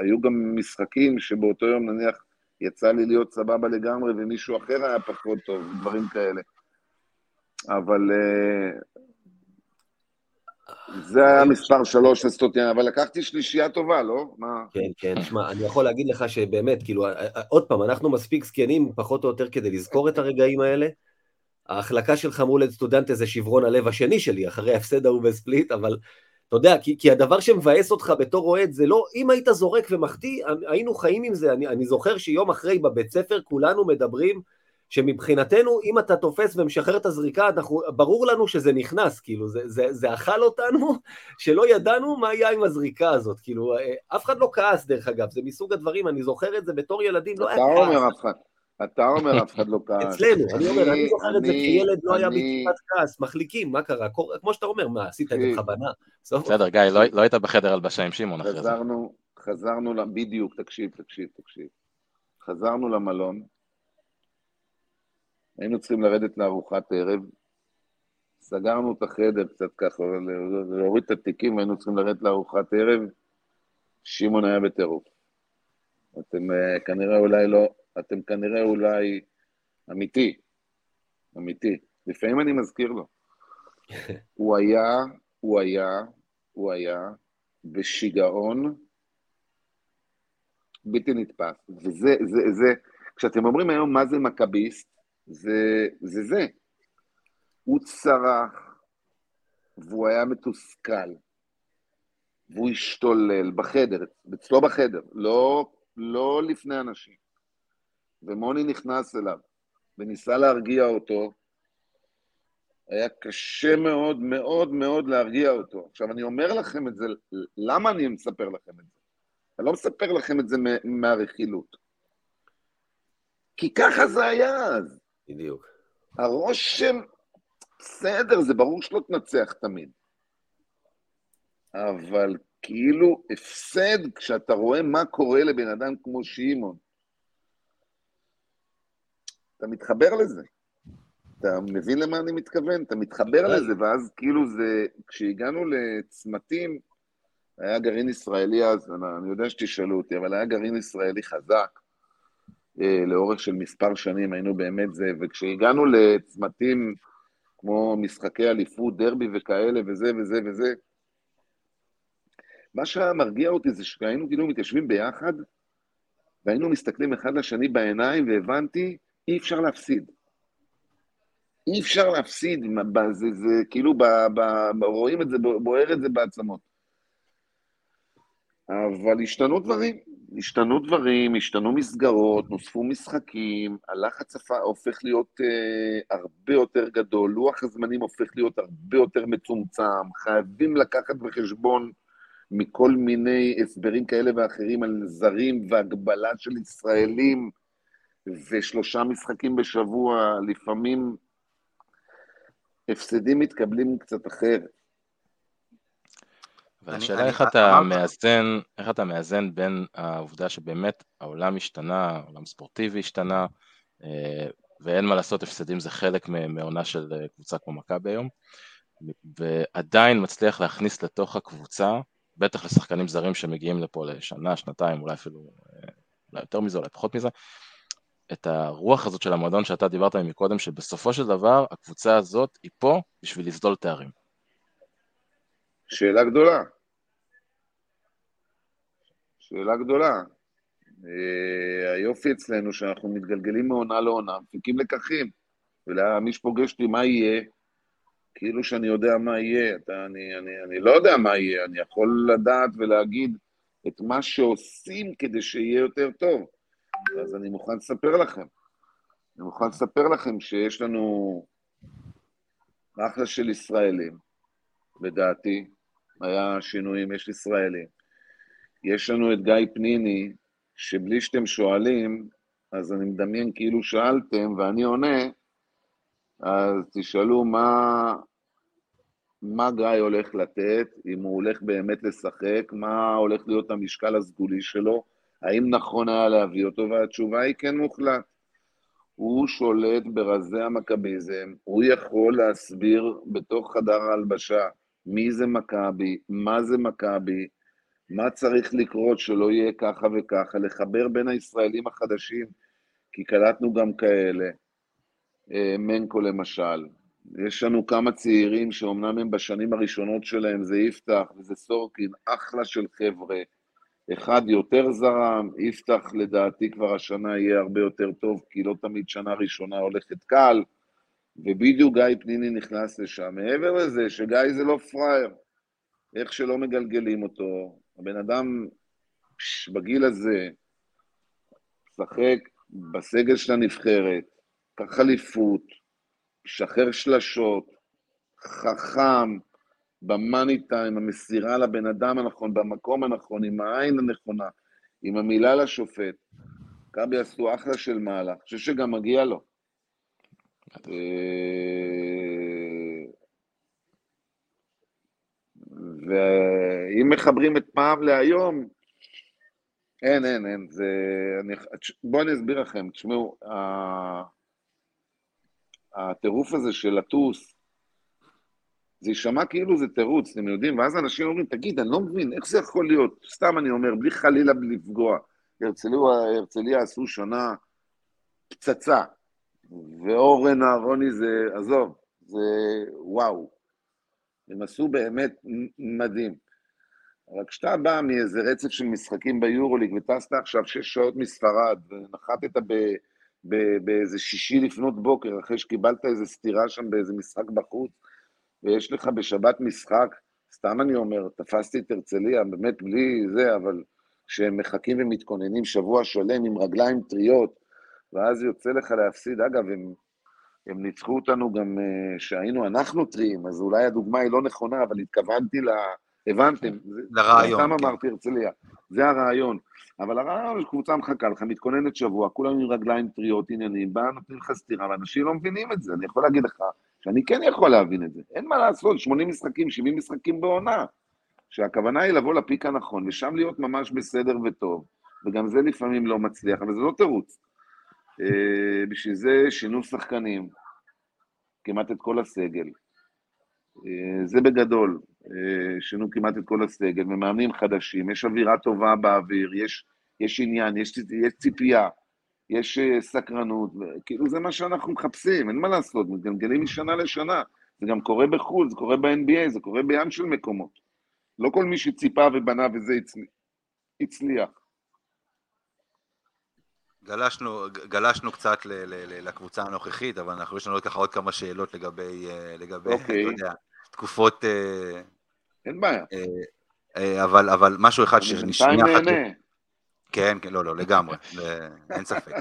היו גם משחקים שבאותו יום נניח יצא לי להיות סבבה לגמרי ומישהו אחר היה פחות טוב, דברים כאלה. אבל אה, זה היה מספר שלוש אסטוטיאן, אבל לקחתי שלישייה טובה, לא? מה? כן, כן, שמע, אני יכול להגיד לך שבאמת, כאילו, עוד פעם, אנחנו מספיק זקנים, פחות או יותר, כדי לזכור את הרגעים האלה. ההחלקה שלך מול סטודנטה זה שברון הלב השני שלי, אחרי ההפסד ההוא בספליט, אבל אתה יודע, כי, כי הדבר שמבאס אותך בתור אוהד זה לא, אם היית זורק ומחטיא, היינו חיים עם זה. אני, אני זוכר שיום אחרי בבית ספר כולנו מדברים, שמבחינתנו, אם אתה תופס ומשחרר את הזריקה, אנחנו, ברור לנו שזה נכנס, כאילו, זה, זה, זה אכל אותנו, שלא ידענו מה היה עם הזריקה הזאת, כאילו, אה, אף אחד לא כעס דרך אגב, זה מסוג הדברים, אני זוכר את זה בתור ילדים, לא היה כעס. אתה אומר אף אחד, אתה אומר אף אחד לא כעס. אצלנו, אני אומר, אני זוכר את זה כילד, לא היה מצוות כעס, מחליקים, מה קרה? כמו שאתה אומר, מה, עשית את זה בכוונה? בסדר, גיא, לא, לא היית בחדר הלבשה עם שמעון אחרי זה. חזרנו, בדיוק, תקשיב, תקשיב, תקשיב. חזרנו למלון, היינו צריכים לרדת לארוחת ערב, סגרנו את החדר קצת ככה, להוריד את התיקים, והיינו צריכים לרדת לארוחת ערב, שמעון היה בטירוף. אתם uh, כנראה אולי לא, אתם כנראה אולי אמיתי, אמיתי. לפעמים אני מזכיר לו. הוא היה, הוא היה, הוא היה בשיגעון בלתי נתפס. וזה, זה, זה, כשאתם אומרים היום מה זה מכביסט, זה זה. זה. הוא צרח, והוא היה מתוסכל, והוא השתולל בחדר, אצלו בחדר, לא, לא לפני אנשים. ומוני נכנס אליו וניסה להרגיע אותו, היה קשה מאוד מאוד מאוד להרגיע אותו. עכשיו, אני אומר לכם את זה, למה אני מספר לכם את זה? אני לא מספר לכם את זה מהרכילות. כי ככה זה היה אז. בדיוק. הרושם, בסדר, זה ברור שלא תנצח תמיד. אבל כאילו הפסד כשאתה רואה מה קורה לבן אדם כמו שמעון. אתה מתחבר לזה. אתה מבין למה אני מתכוון? אתה מתחבר לזה, ואז כאילו זה, כשהגענו לצמתים, היה גרעין ישראלי אז, אני יודע שתשאלו אותי, אבל היה גרעין ישראלי חזק, אה, לאורך של מספר שנים, היינו באמת זה, וכשהגענו לצמתים כמו משחקי אליפות, דרבי וכאלה, וזה וזה וזה, מה שהיה מרגיע אותי זה שהיינו כאילו מתיישבים ביחד, והיינו מסתכלים אחד לשני בעיניים, והבנתי, אי אפשר להפסיד. אי אפשר להפסיד, זה, זה כאילו, ב, ב, ב, רואים את זה, בוער את זה בעצמות. אבל השתנו דברים, השתנו דברים, השתנו מסגרות, נוספו משחקים, הלחץ הופך להיות uh, הרבה יותר גדול, לוח הזמנים הופך להיות הרבה יותר מצומצם, חייבים לקחת בחשבון מכל מיני הסברים כאלה ואחרים על זרים והגבלה של ישראלים ושלושה משחקים בשבוע, לפעמים הפסדים מתקבלים קצת אחרת. והשאלה איך אתה מאזן, איך אתה מאזן בין העובדה שבאמת העולם השתנה, העולם ספורטיבי השתנה, אה, ואין מה לעשות, הפסדים זה חלק מעונה של אה, קבוצה כמו מכבי היום, ועדיין מצליח להכניס לתוך הקבוצה, בטח לשחקנים זרים שמגיעים לפה לשנה, שנתיים, אולי אפילו, אה, אולי יותר מזה, אולי פחות מזה, את הרוח הזאת של המועדון שאתה דיברת מקודם, שבסופו של דבר הקבוצה הזאת היא פה בשביל לסדול תארים. שאלה גדולה. שאלה גדולה. Uh, היופי אצלנו שאנחנו מתגלגלים מעונה לעונה, מפיקים לקחים. ומי שפוגש אותי, מה יהיה? כאילו שאני יודע מה יהיה. אתה, אני, אני, אני לא יודע מה יהיה, אני יכול לדעת ולהגיד את מה שעושים כדי שיהיה יותר טוב. אז אני מוכן לספר לכם. אני מוכן לספר לכם שיש לנו אחלה של ישראלים, לדעתי, היה שינויים, יש ישראלים. יש לנו את גיא פניני, שבלי שאתם שואלים, אז אני מדמיין כאילו שאלתם ואני עונה, אז תשאלו מה, מה גיא הולך לתת, אם הוא הולך באמת לשחק, מה הולך להיות המשקל הסגולי שלו, האם נכון היה להביא אותו, והתשובה היא כן מוחלט. הוא שולט ברזי המכביזם, הוא יכול להסביר בתוך חדר ההלבשה מי זה מכבי, מה זה מכבי, מה צריך לקרות שלא יהיה ככה וככה, לחבר בין הישראלים החדשים, כי קלטנו גם כאלה, אה, מנקו למשל. יש לנו כמה צעירים שאומנם הם בשנים הראשונות שלהם, זה יפתח וזה סורקין, אחלה של חבר'ה. אחד יותר זרם, יפתח לדעתי כבר השנה יהיה הרבה יותר טוב, כי לא תמיד שנה ראשונה הולכת קל, ובדיוק גיא פניני נכנס לשם. מעבר לזה, שגיא זה לא פראייר, איך שלא מגלגלים אותו, הבן אדם פש, בגיל הזה, משחק בסגל של הנבחרת, קח אליפות, שחרר שלשות, חכם, במאני טיים, המסירה לבן אדם הנכון, במקום הנכון, עם העין הנכונה, עם המילה לשופט. מכבי עשו אחלה של מהלך, אני חושב שגם מגיע לו. אה, ואם מחברים את פעם להיום, אין, אין, אין, זה... אני... בואו אני אסביר לכם, תשמעו, הטירוף הזה של לטוס, זה יישמע כאילו זה תירוץ, אתם יודעים, ואז אנשים אומרים, תגיד, אני לא מבין, איך זה יכול להיות? סתם אני אומר, בלי חלילה לפגוע. הרצליה, הרצליה עשו שנה פצצה, ואורן אהרוני זה, עזוב, זה וואו. הם עשו באמת מדהים. אבל כשאתה בא מאיזה רצף של משחקים ביורוליג וטסת עכשיו שש שעות מספרד ונחתת באיזה שישי לפנות בוקר אחרי שקיבלת איזה סטירה שם באיזה משחק בחוץ ויש לך בשבת משחק, סתם אני אומר, תפסתי את הרצליה, באמת בלי זה, אבל כשהם מחכים ומתכוננים שבוע שלם עם רגליים טריות, ואז יוצא לך להפסיד, אגב, הם, הם ניצחו אותנו גם אה, אנחנו טריים, אז אולי הדוגמה היא לא נכונה, אבל התכוונתי ל... הבנתם? לרעיון. סתם כן. אמרתי הרצליה, זה הרעיון. אבל הרעיון, קבוצה מחכה לך, מתכוננת שבוע, כולם עם רגליים טריות, עניינים, באה, נותנים לך סטירה, ואנשים לא מבינים את זה. אני יכול להגיד לך שאני כן יכול להבין את זה. אין מה לעשות, 80 משחקים, 70 משחקים בעונה. שהכוונה היא לבוא לפיק הנכון, ושם להיות ממש בסדר וטוב, וגם זה לפעמים לא מצליח, אבל זה לא תירוץ. Uh, בשביל זה שינו שחקנים, כמעט את כל הסגל. Uh, זה בגדול, uh, שינו כמעט את כל הסגל, ומאמנים חדשים, יש אווירה טובה באוויר, יש, יש עניין, יש, יש ציפייה. יש אה, סקרנות, כאילו זה מה שאנחנו מחפשים, אין מה לעשות, מתגלגלים משנה לשנה. זה גם קורה בחו"ל, זה קורה ב-NBA, זה קורה בים של מקומות. לא כל מי שציפה ובנה וזה הצליח. גלשנו, גלשנו קצת ל, ל, ל, לקבוצה הנוכחית, אבל אנחנו יש לנו ככה עוד כמה שאלות לגבי, אה, לגבי okay. אוקיי. אתה יודע, תקופות... אה, אין בעיה. אבל, אבל משהו אחד שנשמע... בינתיים נהנה. כן, כן, לא, לא, לגמרי, אין ספק.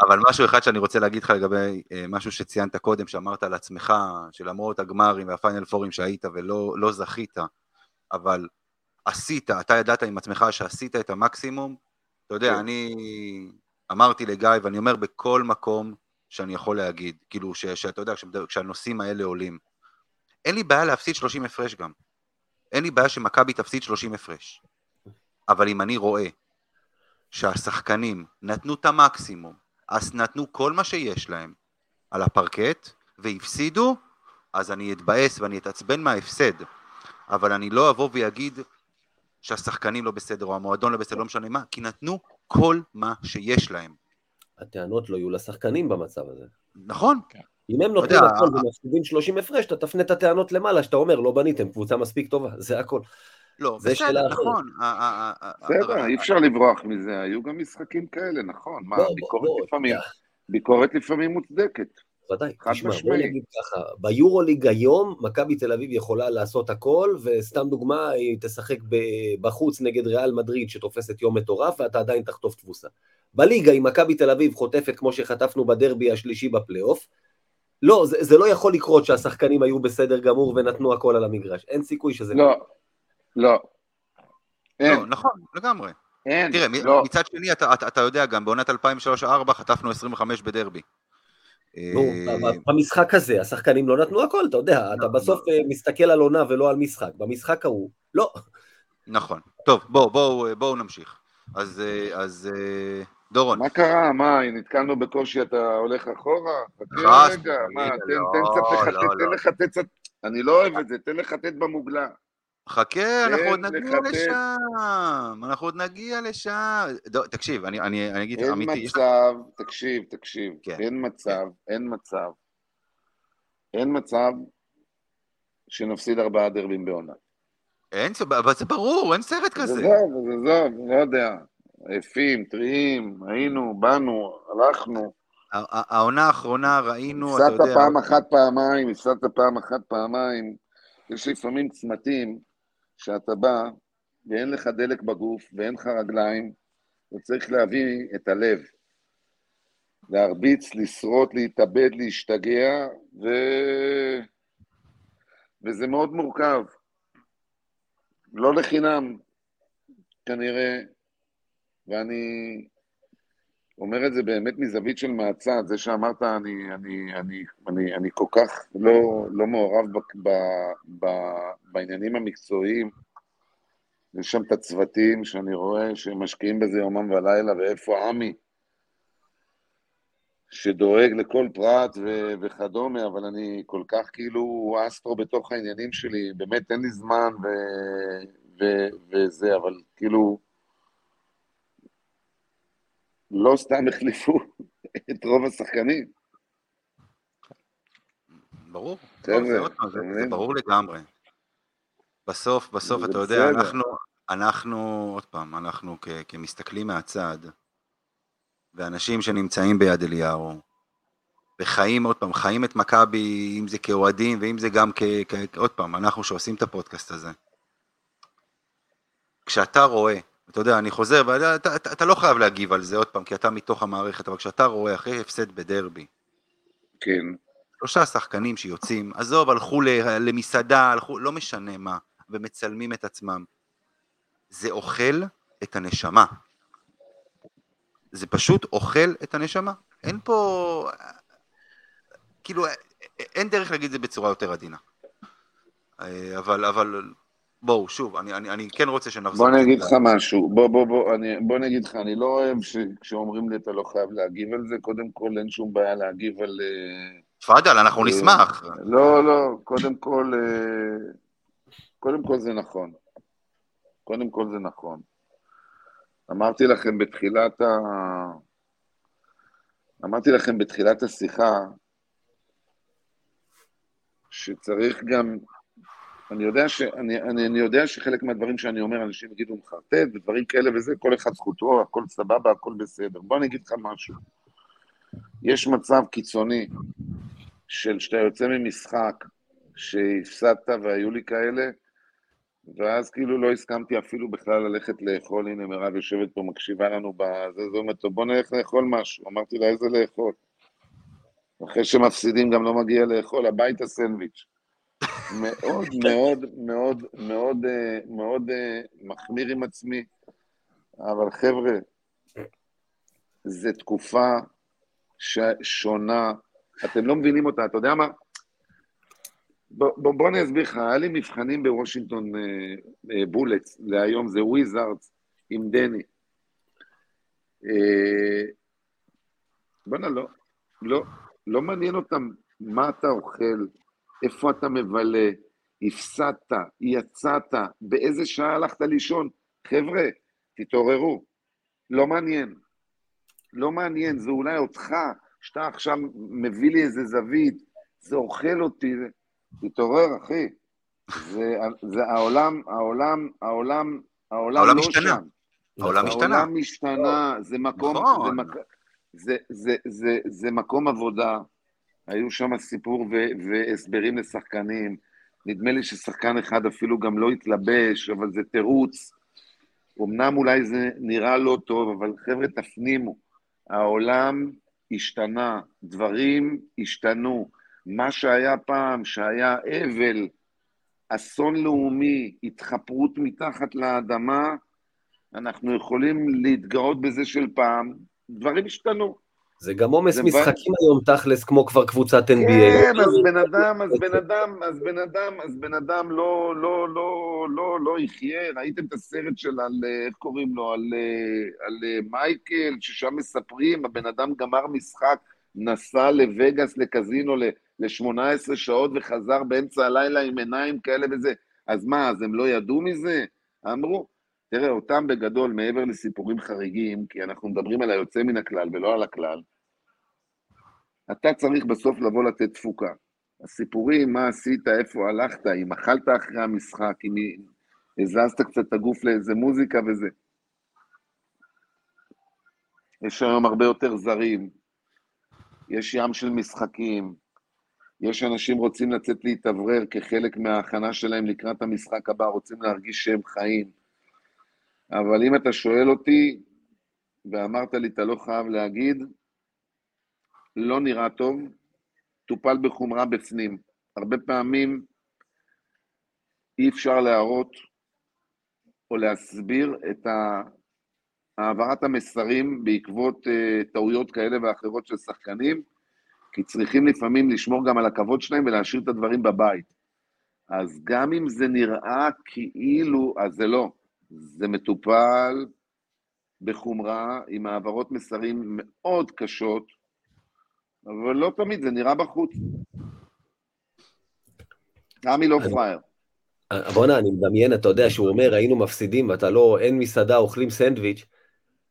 אבל משהו אחד שאני רוצה להגיד לך לגבי אה, משהו שציינת קודם, שאמרת על עצמך, שלמרות הגמרים והפיינל פורים שהיית ולא לא זכית, אבל עשית, אתה ידעת עם עצמך שעשית את המקסימום, אתה יודע, כן. אני אמרתי לגיא, ואני אומר בכל מקום שאני יכול להגיד, כאילו, ש, שאתה יודע, כשהנושאים האלה עולים, אין לי בעיה להפסיד 30 הפרש גם. אין לי בעיה שמכבי תפסיד 30 הפרש. אבל אם אני רואה שהשחקנים נתנו את המקסימום, אז נתנו כל מה שיש להם על הפרקט והפסידו, אז אני אתבאס ואני אתעצבן מההפסד. אבל אני לא אבוא ואגיד שהשחקנים לא בסדר או המועדון לא בסדר, לא משנה מה, כי נתנו כל מה שיש להם. הטענות לא יהיו לשחקנים במצב הזה. נכון. כן. אם הם נותנים הכל ומפסידים 30 הפרש, אתה תפנה את הטענות למעלה, שאתה אומר, לא בניתם, קבוצה מספיק טובה, זה הכל. לא, זה בסדר, נכון. בסדר, אי אפשר לברוח מזה, היו גם משחקים כאלה, נכון. מה, ביקורת לפעמים, ביקורת לפעמים מוצדקת. ודאי, תשמע, בוא נגיד ככה, ביורוליג היום, מכבי תל אביב יכולה לעשות הכל, וסתם דוגמה, היא תשחק בחוץ נגד ריאל מדריד שתופסת יום מטורף, ואתה עדיין תחטוף תבוסה. בליגה, אם מכבי תל אביב חוטפת כמו שחטפנו בדרבי השלישי בפלייאוף, לא, זה, זה לא יכול לקרות שהשחקנים היו בסדר גמור ונתנו הכל על המגרש. אין סיכוי שזה... לא, לא. אין. לא, נכון, לגמרי. אין, תראה, לא. מצד שני, אתה, אתה, אתה יודע גם, בעונת 2003-2004 חטפנו 25 בדרבי. נו, אה, במשחק הזה השחקנים לא נתנו הכל, אתה יודע, אתה לא, בסוף אה, מסתכל על עונה ולא על משחק. במשחק ההוא, לא. נכון. טוב, בואו, בואו, בואו נמשיך. אז, אה, אז אה, דורון, מה קרה? מה, נתקלנו בקושי, אתה הולך אחורה? חכה חס רגע, מה, תן לא, לא, לחטט, תן לא. לחטט אני לא אוהב את זה, תן לחטט במוגלה. חכה, אנחנו עוד אין נגיע לחטט. לשם. אנחנו עוד נגיע לשם. דו, תקשיב, אני, אני, אני אגיד, אין אמיתי, יש- מצב, תקשיב, תקשיב, כן, אין מצב, אין מצב, אין מצב שנפסיד ארבעה דרבים בעונה. אין, אבל זה ברור, אין סרט כזה. עזוב, אז עזוב, לא יודע. עייפים, טריים, היינו, באנו, הלכנו. העונה האחרונה ראינו, אתה הפסדת יודע, פעם אחת, פעמיים, הפסדת פעם אחת, פעמיים. יש לפעמים צמתים שאתה בא ואין לך דלק בגוף ואין לך רגליים, וצריך להביא את הלב. להרביץ, לשרוט, להתאבד, להשתגע, ו... וזה מאוד מורכב. לא לחינם, כנראה, ואני אומר את זה באמת מזווית של מהצד, זה שאמרת, אני, אני, אני, אני, אני כל כך לא, לא מעורב ב, ב, ב, בעניינים המקצועיים. יש שם את הצוותים שאני רואה שהם משקיעים בזה יומם ולילה, ואיפה עמי, שדואג לכל פרט ו- וכדומה, אבל אני כל כך כאילו אסטרו בתוך העניינים שלי, באמת אין לי זמן ו- ו- וזה, אבל כאילו, לא סתם החליפו את רוב השחקנים. ברור. זה? ברור לגמרי. בסוף, בסוף, אתה יודע. אנחנו, אנחנו, עוד פעם, אנחנו כ- כמסתכלים מהצד, ואנשים שנמצאים ביד אליהו, וחיים, עוד פעם, חיים את מכבי, אם זה כאוהדים, ואם זה גם כ... כ- עוד פעם, אנחנו שעושים את הפודקאסט הזה. כשאתה רואה, אתה יודע, אני חוזר, ואתה אתה, אתה, לא חייב להגיב על זה עוד פעם, כי אתה מתוך המערכת, אבל כשאתה רואה אחרי הפסד בדרבי, כן, שלושה שחקנים שיוצאים, עזוב, הלכו למסעדה, הלכו, לא משנה מה, ומצלמים את עצמם. זה אוכל את הנשמה. זה פשוט אוכל את הנשמה. אין פה... כאילו, אין דרך להגיד את זה בצורה יותר עדינה. אה, אבל, אבל, בואו, שוב, אני, אני, אני כן רוצה שנחזור. בוא אני אגיד לך משהו, בוא, בוא, בוא, אני, בוא אני אגיד לך, אני לא אוהב שכשאומרים לי אתה לא חייב להגיב על זה, קודם כל אין שום בעיה להגיב על... אה, תפאדל, אנחנו אה, נשמח. לא, לא, קודם כל, אה, קודם כל זה נכון. קודם כל זה נכון. אמרתי לכם בתחילת ה... אמרתי לכם בתחילת השיחה שצריך גם, אני יודע, ש... אני, אני, אני יודע שחלק מהדברים שאני אומר, אנשים יגידו מחרטט ודברים כאלה וזה, כל אחד זכותו, הכל סבבה, הכל בסדר. בוא אני אגיד לך משהו. יש מצב קיצוני של שאתה יוצא ממשחק שהפסדת והיו לי כאלה, ואז כאילו לא הסכמתי אפילו בכלל ללכת לאכול, הנה מירב יושבת פה, מקשיבה לנו בזה, זה אומרת, בוא נלך לאכול משהו. אמרתי לה, איזה לאכול? אחרי שמפסידים גם לא מגיע לאכול, הביתה סנדוויץ'. מאוד מאוד מאוד מאוד אה, מאוד אה, מחמיר עם עצמי, אבל חבר'ה, זו תקופה שונה, אתם לא מבינים אותה, אתה יודע מה? בוא, בוא, אני אסביר לך, היה לי מבחנים בוושינגטון אה, בולטס, להיום זה וויזארדס עם דני. בוא'נה, לא, לא, לא מעניין אותם מה אתה אוכל, איפה אתה מבלה, הפסדת, יצאת, באיזה שעה הלכת לישון. חבר'ה, תתעוררו, לא מעניין. לא מעניין, זה אולי אותך, שאתה עכשיו מביא לי איזה זווית, זה אוכל אותי. תתעורר, אחי. זה, זה העולם, העולם, העולם, העולם העולם לא השתנה. שם. העולם השתנה. העולם השתנה, זה מקום, נכון. זה, מק... זה, זה, זה, זה מקום עבודה. היו שם סיפור ו- והסברים לשחקנים. נדמה לי ששחקן אחד אפילו גם לא התלבש, אבל זה תירוץ. אמנם אולי זה נראה לא טוב, אבל חבר'ה, תפנימו. העולם השתנה, דברים השתנו. מה שהיה פעם, שהיה אבל, אסון לאומי, התחפרות מתחת לאדמה, אנחנו יכולים להתגאות בזה של פעם, דברים השתנו. זה גם עומס משחקים היום תכלס, כמו כבר קבוצת NBA. כן, אז בן אדם, אז בן אדם, אז בן אדם, אז בן אדם לא, לא, לא, לא, לא יחיה. ראיתם את הסרט של, על, איך קוראים לו, על, על מייקל, ששם מספרים, הבן אדם גמר משחק, נסע לווגאס, לקזינו, ל-18 שעות וחזר באמצע הלילה עם עיניים כאלה וזה. אז מה, אז הם לא ידעו מזה? אמרו, תראה, אותם בגדול, מעבר לסיפורים חריגים, כי אנחנו מדברים על היוצא מן הכלל ולא על הכלל, אתה צריך בסוף לבוא לתת תפוקה. הסיפורים, מה עשית, איפה הלכת, אם אכלת אחרי המשחק, אם הזזת קצת את הגוף לאיזה מוזיקה וזה. יש היום הרבה יותר זרים, יש ים של משחקים, יש אנשים רוצים לצאת להתאוורר כחלק מההכנה שלהם לקראת המשחק הבא, רוצים להרגיש שהם חיים. אבל אם אתה שואל אותי, ואמרת לי, אתה לא חייב להגיד, לא נראה טוב, טופל בחומרה בפנים. הרבה פעמים אי אפשר להראות או להסביר את העברת המסרים בעקבות uh, טעויות כאלה ואחרות של שחקנים, כי צריכים לפעמים לשמור גם על הכבוד שלהם ולהשאיר את הדברים בבית. אז גם אם זה נראה כאילו, אז זה לא. זה מטופל בחומרה, עם העברות מסרים מאוד קשות, אבל לא תמיד, זה נראה בחוץ. רמי לא פראייר. בואנה, אני מדמיין, אתה יודע, שהוא אומר, היינו מפסידים, ואתה לא, אין מסעדה, אוכלים סנדוויץ'.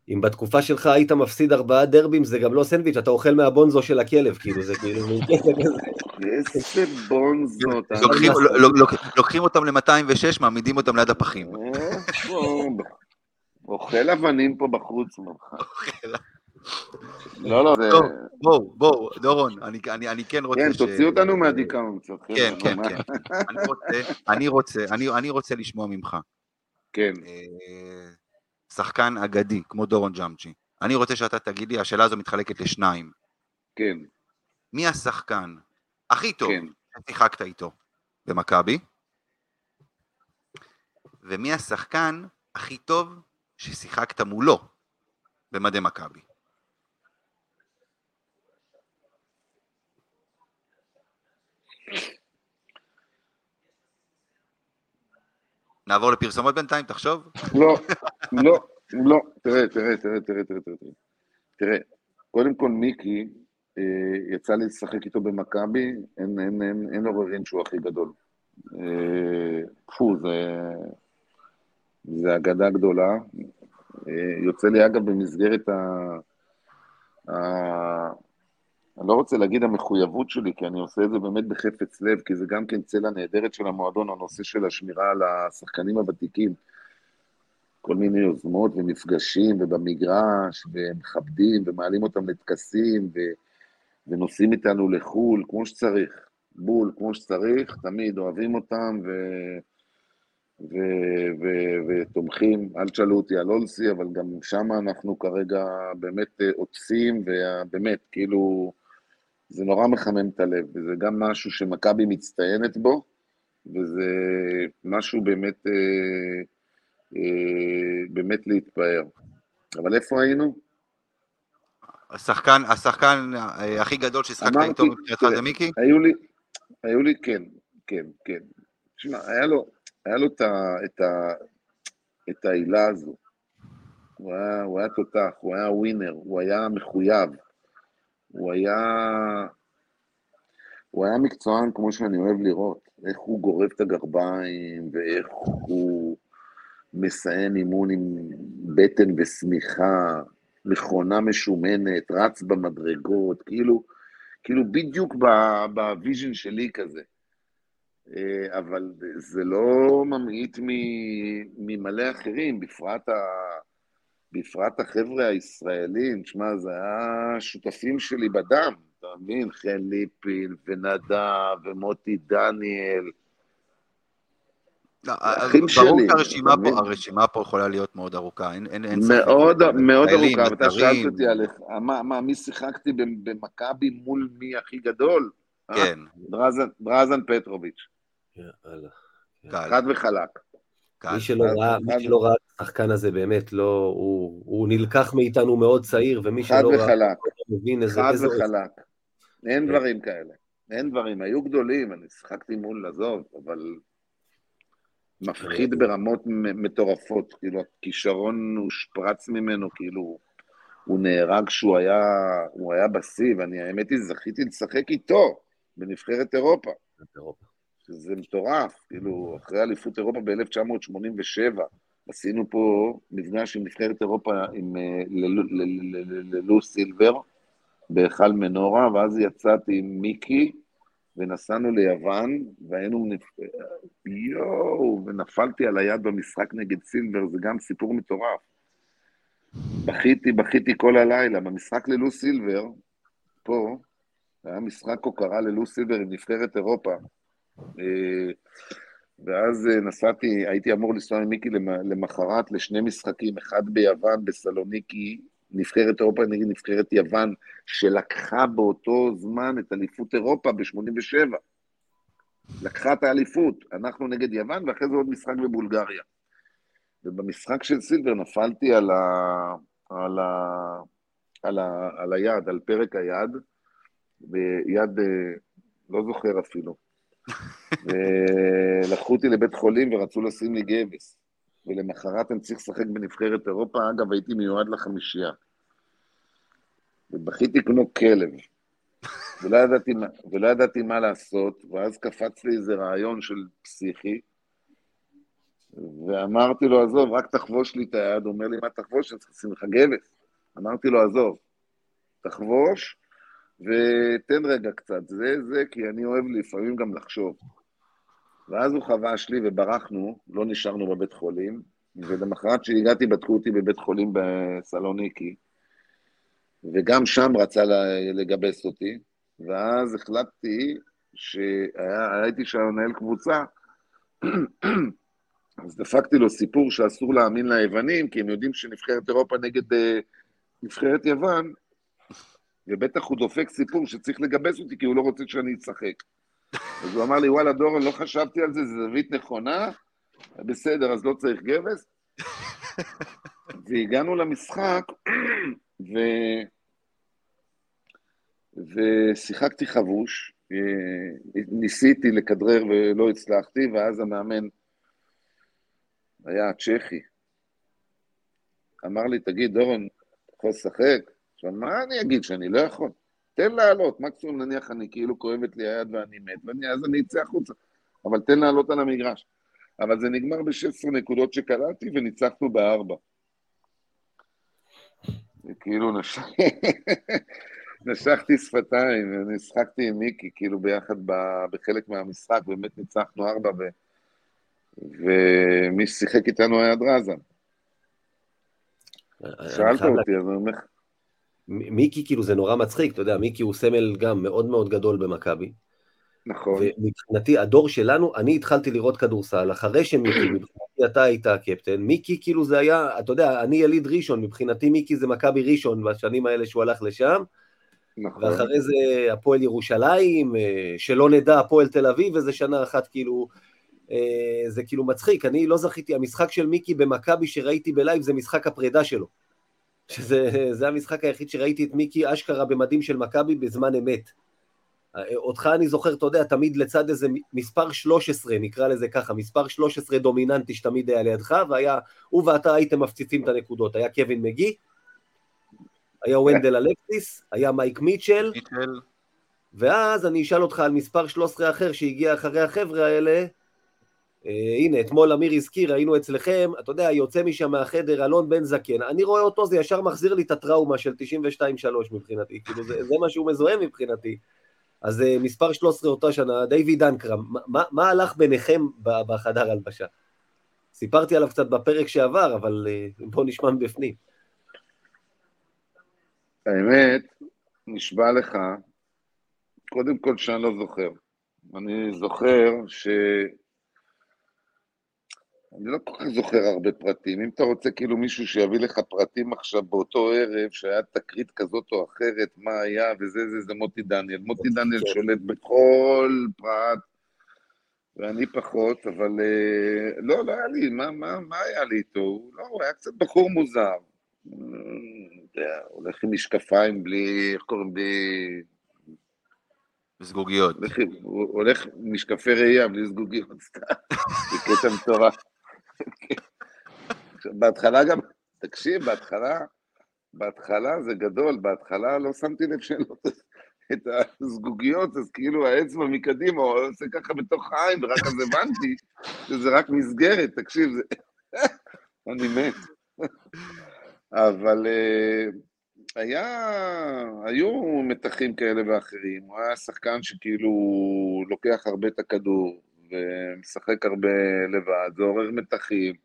אם בתקופה שלך היית מפסיד ארבעה דרבים, זה גם לא סנדוויץ', אתה אוכל מהבונזו של הכלב, כאילו, זה כאילו. איזה בונזות. לוקחים- לא- לא- לוקחים אותם ל-206, מעמידים אותם ליד הפחים. איפה? אוכל אבנים פה בחוץ ממך. לא, לא, זה... בואו, בואו, דורון, אני- אני אני כן רוצה כן. תוציא אותנו מהדיכאון קצת. כן, כן, כן. אני רוצה- אני רוצה, אני- אני רוצה לשמוע ממך. כן, אה, שחקן אגדי, כמו דורון ג'אמצ'י. אני רוצה שאתה תגיד לי, השאלה הזו מתחלקת לשניים. כן, מי השחקן הכי טוב כן. ששיחקת איתו במכבי? ומי השחקן הכי טוב ששיחקת מולו במדי מכבי? נעבור לפרסומות בינתיים, תחשוב. לא, לא, לא, תראה, תראה, תראה, תראה, תראה, תראה, תראה. קודם כל מיקי, אה, יצא לי לשחק איתו במכבי, אין, אין, אין עוררין שהוא הכי גדול. אה, פו, זה, זה אגדה גדולה. אה, יוצא לי אגב במסגרת ה... אני לא רוצה להגיד המחויבות שלי, כי אני עושה את זה באמת בחפץ לב, כי זה גם כן צלע נהדרת של המועדון, הנושא של השמירה על השחקנים הוותיקים. כל מיני יוזמות ומפגשים, ובמגרש, ומכבדים, ומעלים אותם לטקסים, ו... ונוסעים איתנו לחו"ל, כמו שצריך. בול, כמו שצריך, תמיד אוהבים אותם, ו... ו... ו... ותומכים. אל תשאלו אותי על אולסי, אבל גם שם אנחנו כרגע באמת אה, עוטפים, ובאמת, כאילו, זה נורא מחמם את הלב, וזה גם משהו שמכבי מצטיינת בו, וזה משהו באמת, אה, אה, באמת להתפאר. אבל איפה היינו? השחקן, השחקן אה, הכי גדול אמרתי, איתו מבחינתך זה מיקי? היו לי, היו לי, כן, כן, כן. תשמע, היה לו, היה לו את, ה, את, ה, את העילה הזו. הוא היה, הוא היה תותח, הוא היה ווינר, הוא היה מחויב. הוא היה... הוא היה מקצוען כמו שאני אוהב לראות. איך הוא גורב את הגרביים, ואיך הוא מסיים אימון עם בטן סמיכה, מכונה משומנת, רץ במדרגות, כאילו, כאילו בדיוק ב vision שלי כזה. אה, אבל זה לא ממעיט ממלא אחרים, בפרט, ה... בפרט החבר'ה הישראלים, תשמע, זה היה שותפים שלי בדם, אתה מבין? חן ליפין, ונדב, ומוטי דניאל. לא, ברור שלי, שהרשימה אתה מבין? פה, הרשימה פה יכולה להיות מאוד ארוכה, אין, אין, אין ספק. מאוד, מאוד ארוכה, ואתה שאלת אותי על איך, מה, מה, מי שיחקתי ב- במכבי מול מי הכי גדול? אה? כן, דרזן, דרזן פטרוביץ', יאללה. קל. חד וחלק. מי שלא חד- ראה, מי חד- שלא ראה את השחקן הזה באמת, לא, הוא, הוא נלקח מאיתנו מאוד צעיר, ומי חד שלא ראה, וחלק, לא מבין איזה... חד וחלק. אין כן. דברים כאלה. אין דברים. היו גדולים, אני שיחקתי מול, עזוב, אבל מפחיד ברמות מטורפות. כאילו, הכישרון הושפרץ ממנו, כאילו, הוא נהרג כשהוא היה, הוא היה בשיא, ואני האמת היא, זכיתי לשחק איתו בנבחרת אירופה. אירופה. שזה מטורף, כאילו, אחרי אליפות אירופה ב-1987, עשינו פה מפגש עם נבחרת אירופה עם אה, ללו- סילבר בהיכל מנורה, ואז יצאתי עם מיקי, ונסענו ליוון, והיינו, נפ- יואו, ונפלתי על היד במשחק נגד סילבר, זה גם סיפור מטורף. בכיתי, בכיתי כל הלילה. במשחק ללו סילבר, פה, היה משחק הוקרה ללו סילבר עם נבחרת אירופה. אה, ואז אה, נסעתי, הייתי אמור לנסוע עם מיקי למ- למחרת לשני משחקים, אחד ביוון, בסלוניקי, נבחרת אירופה נגד נבחרת יוון, שלקחה באותו זמן את אליפות אירופה ב-87. לקחה את האליפות, אנחנו נגד יוון, ואחרי זה עוד משחק בבולגריה. ובמשחק של סילבר נפלתי על, ה... על, ה... על, ה... על היד, על פרק היד, ביד, אה, לא זוכר אפילו. ולקחו אותי לבית חולים ורצו לשים לי גבס. ולמחרת אני צריך לשחק בנבחרת אירופה, אגב, הייתי מיועד לחמישייה. ובכיתי כמו כלב. ולא ידעתי, ולא ידעתי מה לעשות, ואז קפץ לי איזה רעיון של פסיכי, ואמרתי לו, עזוב, רק תחבוש לי את היד. הוא אומר לי, מה תחבוש? אני צריך לשים לך גבס. אמרתי לו, עזוב, תחבוש, ותן רגע קצת, זה זה, כי אני אוהב לפעמים גם לחשוב. ואז הוא חבש לי וברחנו, לא נשארנו בבית חולים, ולמחרת שהגעתי בדקו אותי בבית חולים בסלוניקי, וגם שם רצה לגבס אותי, ואז החלטתי שהייתי שם מנהל קבוצה, אז דפקתי לו סיפור שאסור להאמין ליוונים, כי הם יודעים שנבחרת אירופה נגד אה, נבחרת יוון, ובטח הוא דופק סיפור שצריך לגבס אותי, כי הוא לא רוצה שאני אשחק. אז הוא אמר לי, וואלה, דורון, לא חשבתי על זה, זו זווית נכונה, בסדר, אז לא צריך גבס. והגענו למשחק, ו... ושיחקתי חבוש, אה, ניסיתי לכדרר ולא הצלחתי, ואז המאמן היה צ'כי. אמר לי, תגיד, דורון, אתה יכול לשחק? עכשיו, מה אני אגיד שאני לא יכול? תן לעלות, מקסימום נניח אני כאילו כואבת לי היד ואני מת, ואני, אז אני אצא החוצה, אבל תן לעלות על המגרש. אבל זה נגמר ב-16 נקודות שקלעתי וניצחנו בארבע. כאילו נש... נשכתי שפתיים, ונשחקתי עם מיקי, כאילו ביחד ב... בחלק מהמשחק, באמת ניצחנו ארבע, ו... ומי ששיחק איתנו היה דרזן. אני שאלת חייב אותי, אז אני אומר לך, מיקי, כאילו, זה נורא מצחיק, אתה יודע, מיקי הוא סמל גם מאוד מאוד גדול במכבי. נכון, ומבחינתי, הדור שלנו, אני התחלתי לראות כדורסל, אחרי שמיקי, מבחינתי אתה היית הקפטן, מיקי כאילו זה היה, אתה יודע, אני יליד ראשון, מבחינתי מיקי זה מכבי ראשון בשנים האלה שהוא הלך לשם, נכון. ואחרי זה הפועל ירושלים, אה, שלא נדע הפועל תל אביב, איזה שנה אחת כאילו, אה, זה כאילו מצחיק, אני לא זכיתי, המשחק של מיקי במכבי שראיתי בלייב זה משחק הפרידה שלו. שזה זה המשחק היחיד שראיתי את מיקי אשכרה במדים של מכבי בזמן אמת. אותך אני זוכר, אתה יודע, תמיד לצד איזה מספר 13, נקרא לזה ככה, מספר 13 דומיננטי שתמיד היה לידך, והיה, הוא ואתה הייתם מפציצים את הנקודות, היה קווין מגי, היה ונדל אלקסיס, היה מייק מיטשל, ואז אני אשאל אותך על מספר 13 אחר שהגיע אחרי החבר'ה האלה. Uh, הנה, אתמול אמיר הזכיר, היינו אצלכם, אתה יודע, יוצא משם מהחדר אלון בן זקן, אני רואה אותו, זה ישר מחזיר לי את הטראומה של 92-3 מבחינתי, כאילו זה, זה מה שהוא מזוהה מבחינתי. אז uh, מספר 13 אותה שנה, דיוויד אנקרם, מה, מה, הלך ביניכם בחדר הלבשה? סיפרתי עליו קצת בפרק שעבר, אבל uh, בוא נשמע מבפנים. האמת, נשבע לך, קודם כל שאני לא זוכר. אני זוכר ש... אני לא כל כך זוכר הרבה פרטים. אם אתה רוצה כאילו מישהו שיביא לך פרטים עכשיו באותו ערב, שהיה תקרית כזאת או אחרת, מה היה וזה, זה, זה מוטי דניאל. מוטי דניאל כן. שולט בכל פרט, ואני פחות, אבל אה, לא, לא היה לי, מה, מה, מה היה לי איתו? לא, הוא היה קצת בחור מוזר. הולך עם משקפיים בלי, איך קוראים? בלי... הולך הוא הולך עם משקפי ראייה בלי זגוגיות, סתם. זה קטע מטורף. בהתחלה גם, תקשיב, בהתחלה, בהתחלה זה גדול, בהתחלה לא שמתי לב שאין לו את הזגוגיות, אז כאילו האצבע מקדימה, הוא עושה ככה בתוך העין, ורק אז הבנתי שזה רק מסגרת, תקשיב, זה... אני מת. אבל אה, היה, היו מתחים כאלה ואחרים, הוא היה שחקן שכאילו לוקח הרבה את הכדור, ומשחק הרבה לבד, זה עורר מתחים.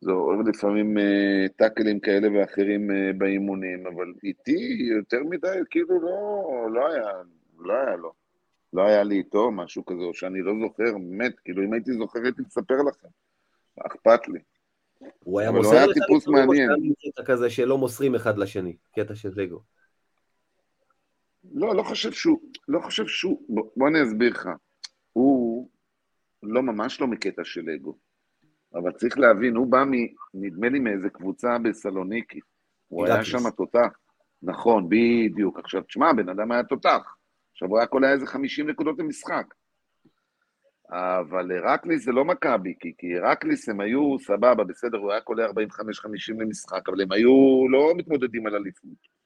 זה עורר לפעמים אה, טאקלים כאלה ואחרים אה, באימונים, אבל איתי יותר מדי, כאילו לא, לא היה, לא היה לו. לא היה לי איתו משהו כזה, או שאני לא זוכר, באמת, כאילו אם הייתי זוכר הייתי מספר לכם. אכפת לי? הוא היה אבל הוא מוסר היה לך טיפוס לפעמים, או מעניין. קטע כזה שלא מוסרים אחד לשני, קטע של לגו. לא, לא חושב שהוא, לא חושב שהוא, בוא, בוא אני אסביר לך. הוא לא, ממש לא מקטע של אגו. אבל צריך להבין, הוא בא מ... נדמה לי מאיזה קבוצה בסלוניקי. הוא היה. שם תותח. נכון, בדיוק. עכשיו, תשמע, הבן אדם היה תותח. עכשיו, הוא היה קולע איזה 50 נקודות למשחק. אבל הרקליס זה לא מכבי, כי, כי הרקליס הם היו סבבה, בסדר, הוא היה קולע 45-50 למשחק, אבל הם היו לא מתמודדים על אליפות.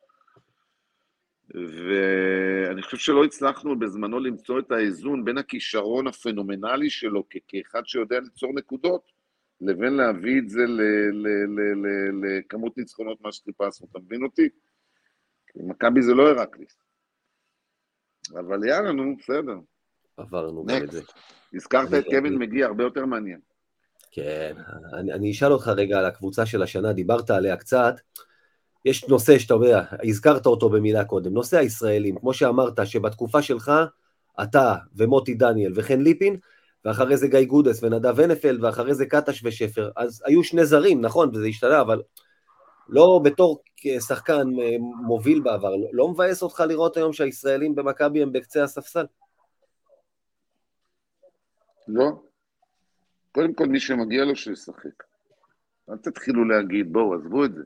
ואני חושב שלא הצלחנו בזמנו למצוא את האיזון בין הכישרון הפנומנלי שלו כ- כאחד שיודע ליצור נקודות, לבין להביא את זה ל- ל- ל- ל- לכמות ניצחונות מה שחיפשנו, אתה מבין אותי? כי מכבי זה לא הרקליס. אבל יאללה, נו, בסדר. עברנו גם את זה. הזכרת את קווין אני- מגי, הרבה יותר מעניין. כן, אני, אני אשאל אותך רגע על הקבוצה של השנה, דיברת עליה קצת. יש נושא שאתה יודע, הזכרת אותו במילה קודם, נושא הישראלים, כמו שאמרת, שבתקופה שלך, אתה ומוטי דניאל וחן ליפין, ואחרי זה גיא גודס ונדב הנפלד, ואחרי זה קטש ושפר, אז היו שני זרים, נכון, וזה השתנה, אבל לא בתור שחקן אה, מוביל בעבר, לא, לא מבאס אותך לראות היום שהישראלים במכבי הם בקצה הספסל? לא. קודם כל, מי שמגיע לו, שישחק. אל תתחילו להגיד, בואו, עזבו את זה.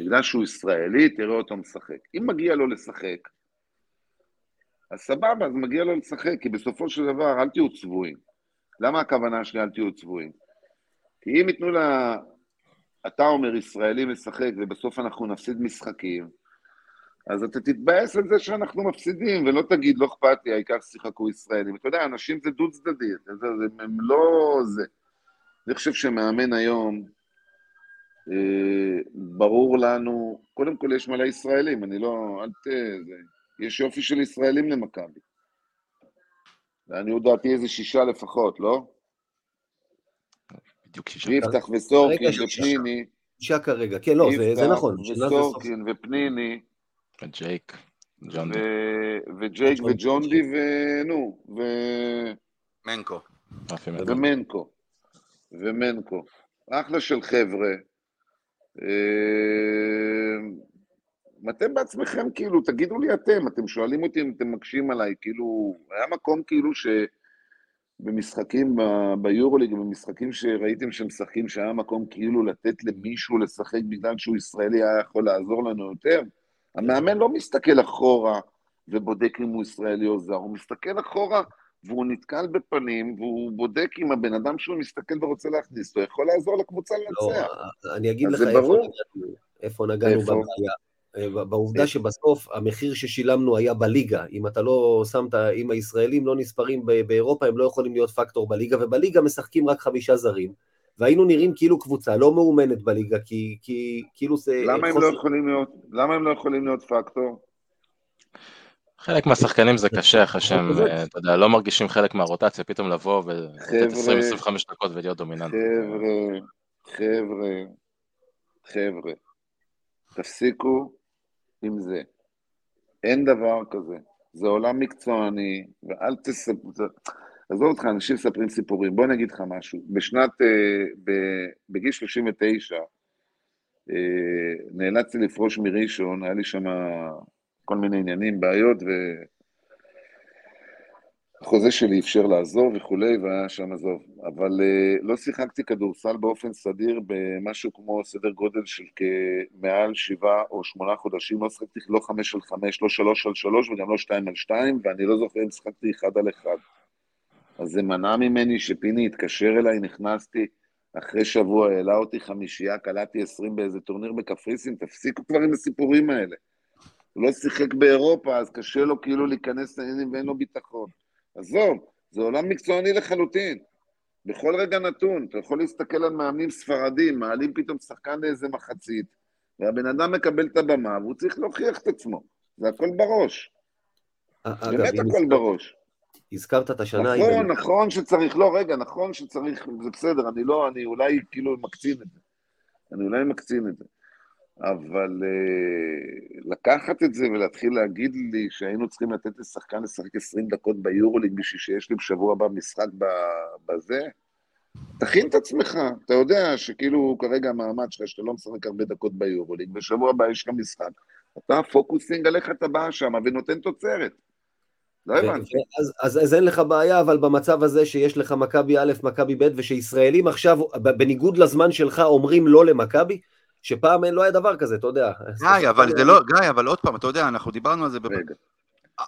בגלל שהוא ישראלי, תראה אותו משחק. אם מגיע לו לשחק, אז סבבה, אז מגיע לו לשחק, כי בסופו של דבר, אל תהיו צבועים. למה הכוונה שלי אל תהיו צבועים? כי אם ייתנו לה... אתה אומר ישראלי משחק, ובסוף אנחנו נפסיד משחקים, אז אתה תתבאס על זה שאנחנו מפסידים, ולא תגיד, לא אכפת לי, העיקר שיחקו ישראלים. אתה יודע, אנשים זה דו-צדדי, הם לא זה. אני חושב שמאמן היום, ברור לנו, קודם כל יש מלא ישראלים, אני לא, אל ת... זה, יש יופי של ישראלים למכבי. לעניות דעתי איזה שישה לפחות, לא? בדיוק שישה. ויפתח וסורקין. ופניני. שישה כרגע, כן, לא, זה, זה נכון. סוף- וסורקין ופניני. ו- וג'ייק די. וג'ונדי ונו, ו- מנקו. רפי מנדל. ומנקו. ומנקו. אחלה של חבר'ה. אה, אתם בעצמכם, כאילו, תגידו לי אתם, אתם שואלים אותי אם אתם מקשים עליי, כאילו, היה מקום כאילו ש... במשחקים ב- ביורוליג, במשחקים שראיתם שמשחקים, שהיה מקום כאילו לתת למישהו לשחק בגלל שהוא ישראלי, היה יכול לעזור לנו יותר. המאמן לא מסתכל אחורה ובודק אם הוא ישראלי או זר, הוא מסתכל אחורה והוא נתקל בפנים, והוא בודק אם הבן אדם שהוא מסתכל ורוצה להכניס אותו, יכול לעזור לקבוצה לא, לנצח. אני אגיד לך איפה ברור. נגענו, איפה נגענו איפה? בבעיה. אה, בעובדה שבסוף המחיר ששילמנו היה בליגה. אם אתה לא שמת, אם הישראלים לא נספרים באירופה, הם לא יכולים להיות פקטור בליגה, ובליגה משחקים רק חמישה זרים. והיינו נראים כאילו קבוצה לא מאומנת בליגה, כי, כי כאילו זה... למה הם חוסר- לא יכולים להיות, למה הם לא יכולים להיות פקטור? חלק מהשחקנים זה קשה אחרי שהם, אתה יודע, לא מרגישים חלק מהרוטציה, פתאום לבוא ולתת חבר'ה, 20-25 דקות ולהיות דומיננט. חבר'ה, חבר'ה, חבר'ה, תפסיקו עם זה. אין דבר כזה. זה עולם מקצועני, ואל תספרו... עזוב אותך, אנשים מספרים סיפורים. בוא נגיד לך משהו. בשנת... אה, בגיל 39, אה, נאלצתי לפרוש מראשון, היה לי שם כל מיני עניינים, בעיות, ו... החוזה שלי אפשר לעזוב וכולי, והיה שם עזוב. אבל uh, לא שיחקתי כדורסל באופן סדיר במשהו כמו סדר גודל של כמעל שבעה או שמונה חודשים, לא שיחקתי לא חמש על חמש, לא שלוש על שלוש וגם לא שתיים על שתיים, ואני לא זוכר אם שיחקתי אחד על אחד. אז זה מנע ממני שפיני התקשר אליי, נכנסתי, אחרי שבוע העלה אותי חמישייה, קלעתי עשרים באיזה טורניר בקפריסין, תפסיקו כבר עם הסיפורים האלה. הוא לא שיחק באירופה, אז קשה לו כאילו להיכנס לעניינים ואין לו ביטחון. עזוב, זה עולם מקצועני לחלוטין. בכל רגע נתון, אתה יכול להסתכל על מאמנים ספרדים, מעלים פתאום שחקן לאיזה מחצית, והבן אדם מקבל את הבמה, והוא צריך להוכיח את עצמו. זה הכל בראש. באמת הכל בראש. הזכרת את השנה... נכון, נכון שצריך, לא, רגע, נכון שצריך, זה בסדר, אני לא, אני אולי כאילו מקצין את זה. אני אולי מקצין את זה. אבל uh, לקחת את זה ולהתחיל להגיד לי שהיינו צריכים לתת לשחקן לשחק 20 דקות ביורוליג בשביל שיש לי בשבוע הבא משחק בזה, תכין את עצמך, אתה יודע שכאילו כרגע המעמד שלך שאתה לא משחק הרבה דקות ביורוליג, בשבוע הבא יש לך משחק, אתה פוקוסינג על איך אתה בא שם ונותן תוצרת. לא הבנתי. אז, אז, אז אין לך בעיה, אבל במצב הזה שיש לך מכבי א', מכבי ב', ושישראלים עכשיו, בניגוד לזמן שלך, אומרים לא למכבי, שפעם לא היה דבר כזה, אתה יודע. גיא, אבל זה לא, גיא, אבל עוד פעם, אתה יודע, אנחנו דיברנו על זה. רגע.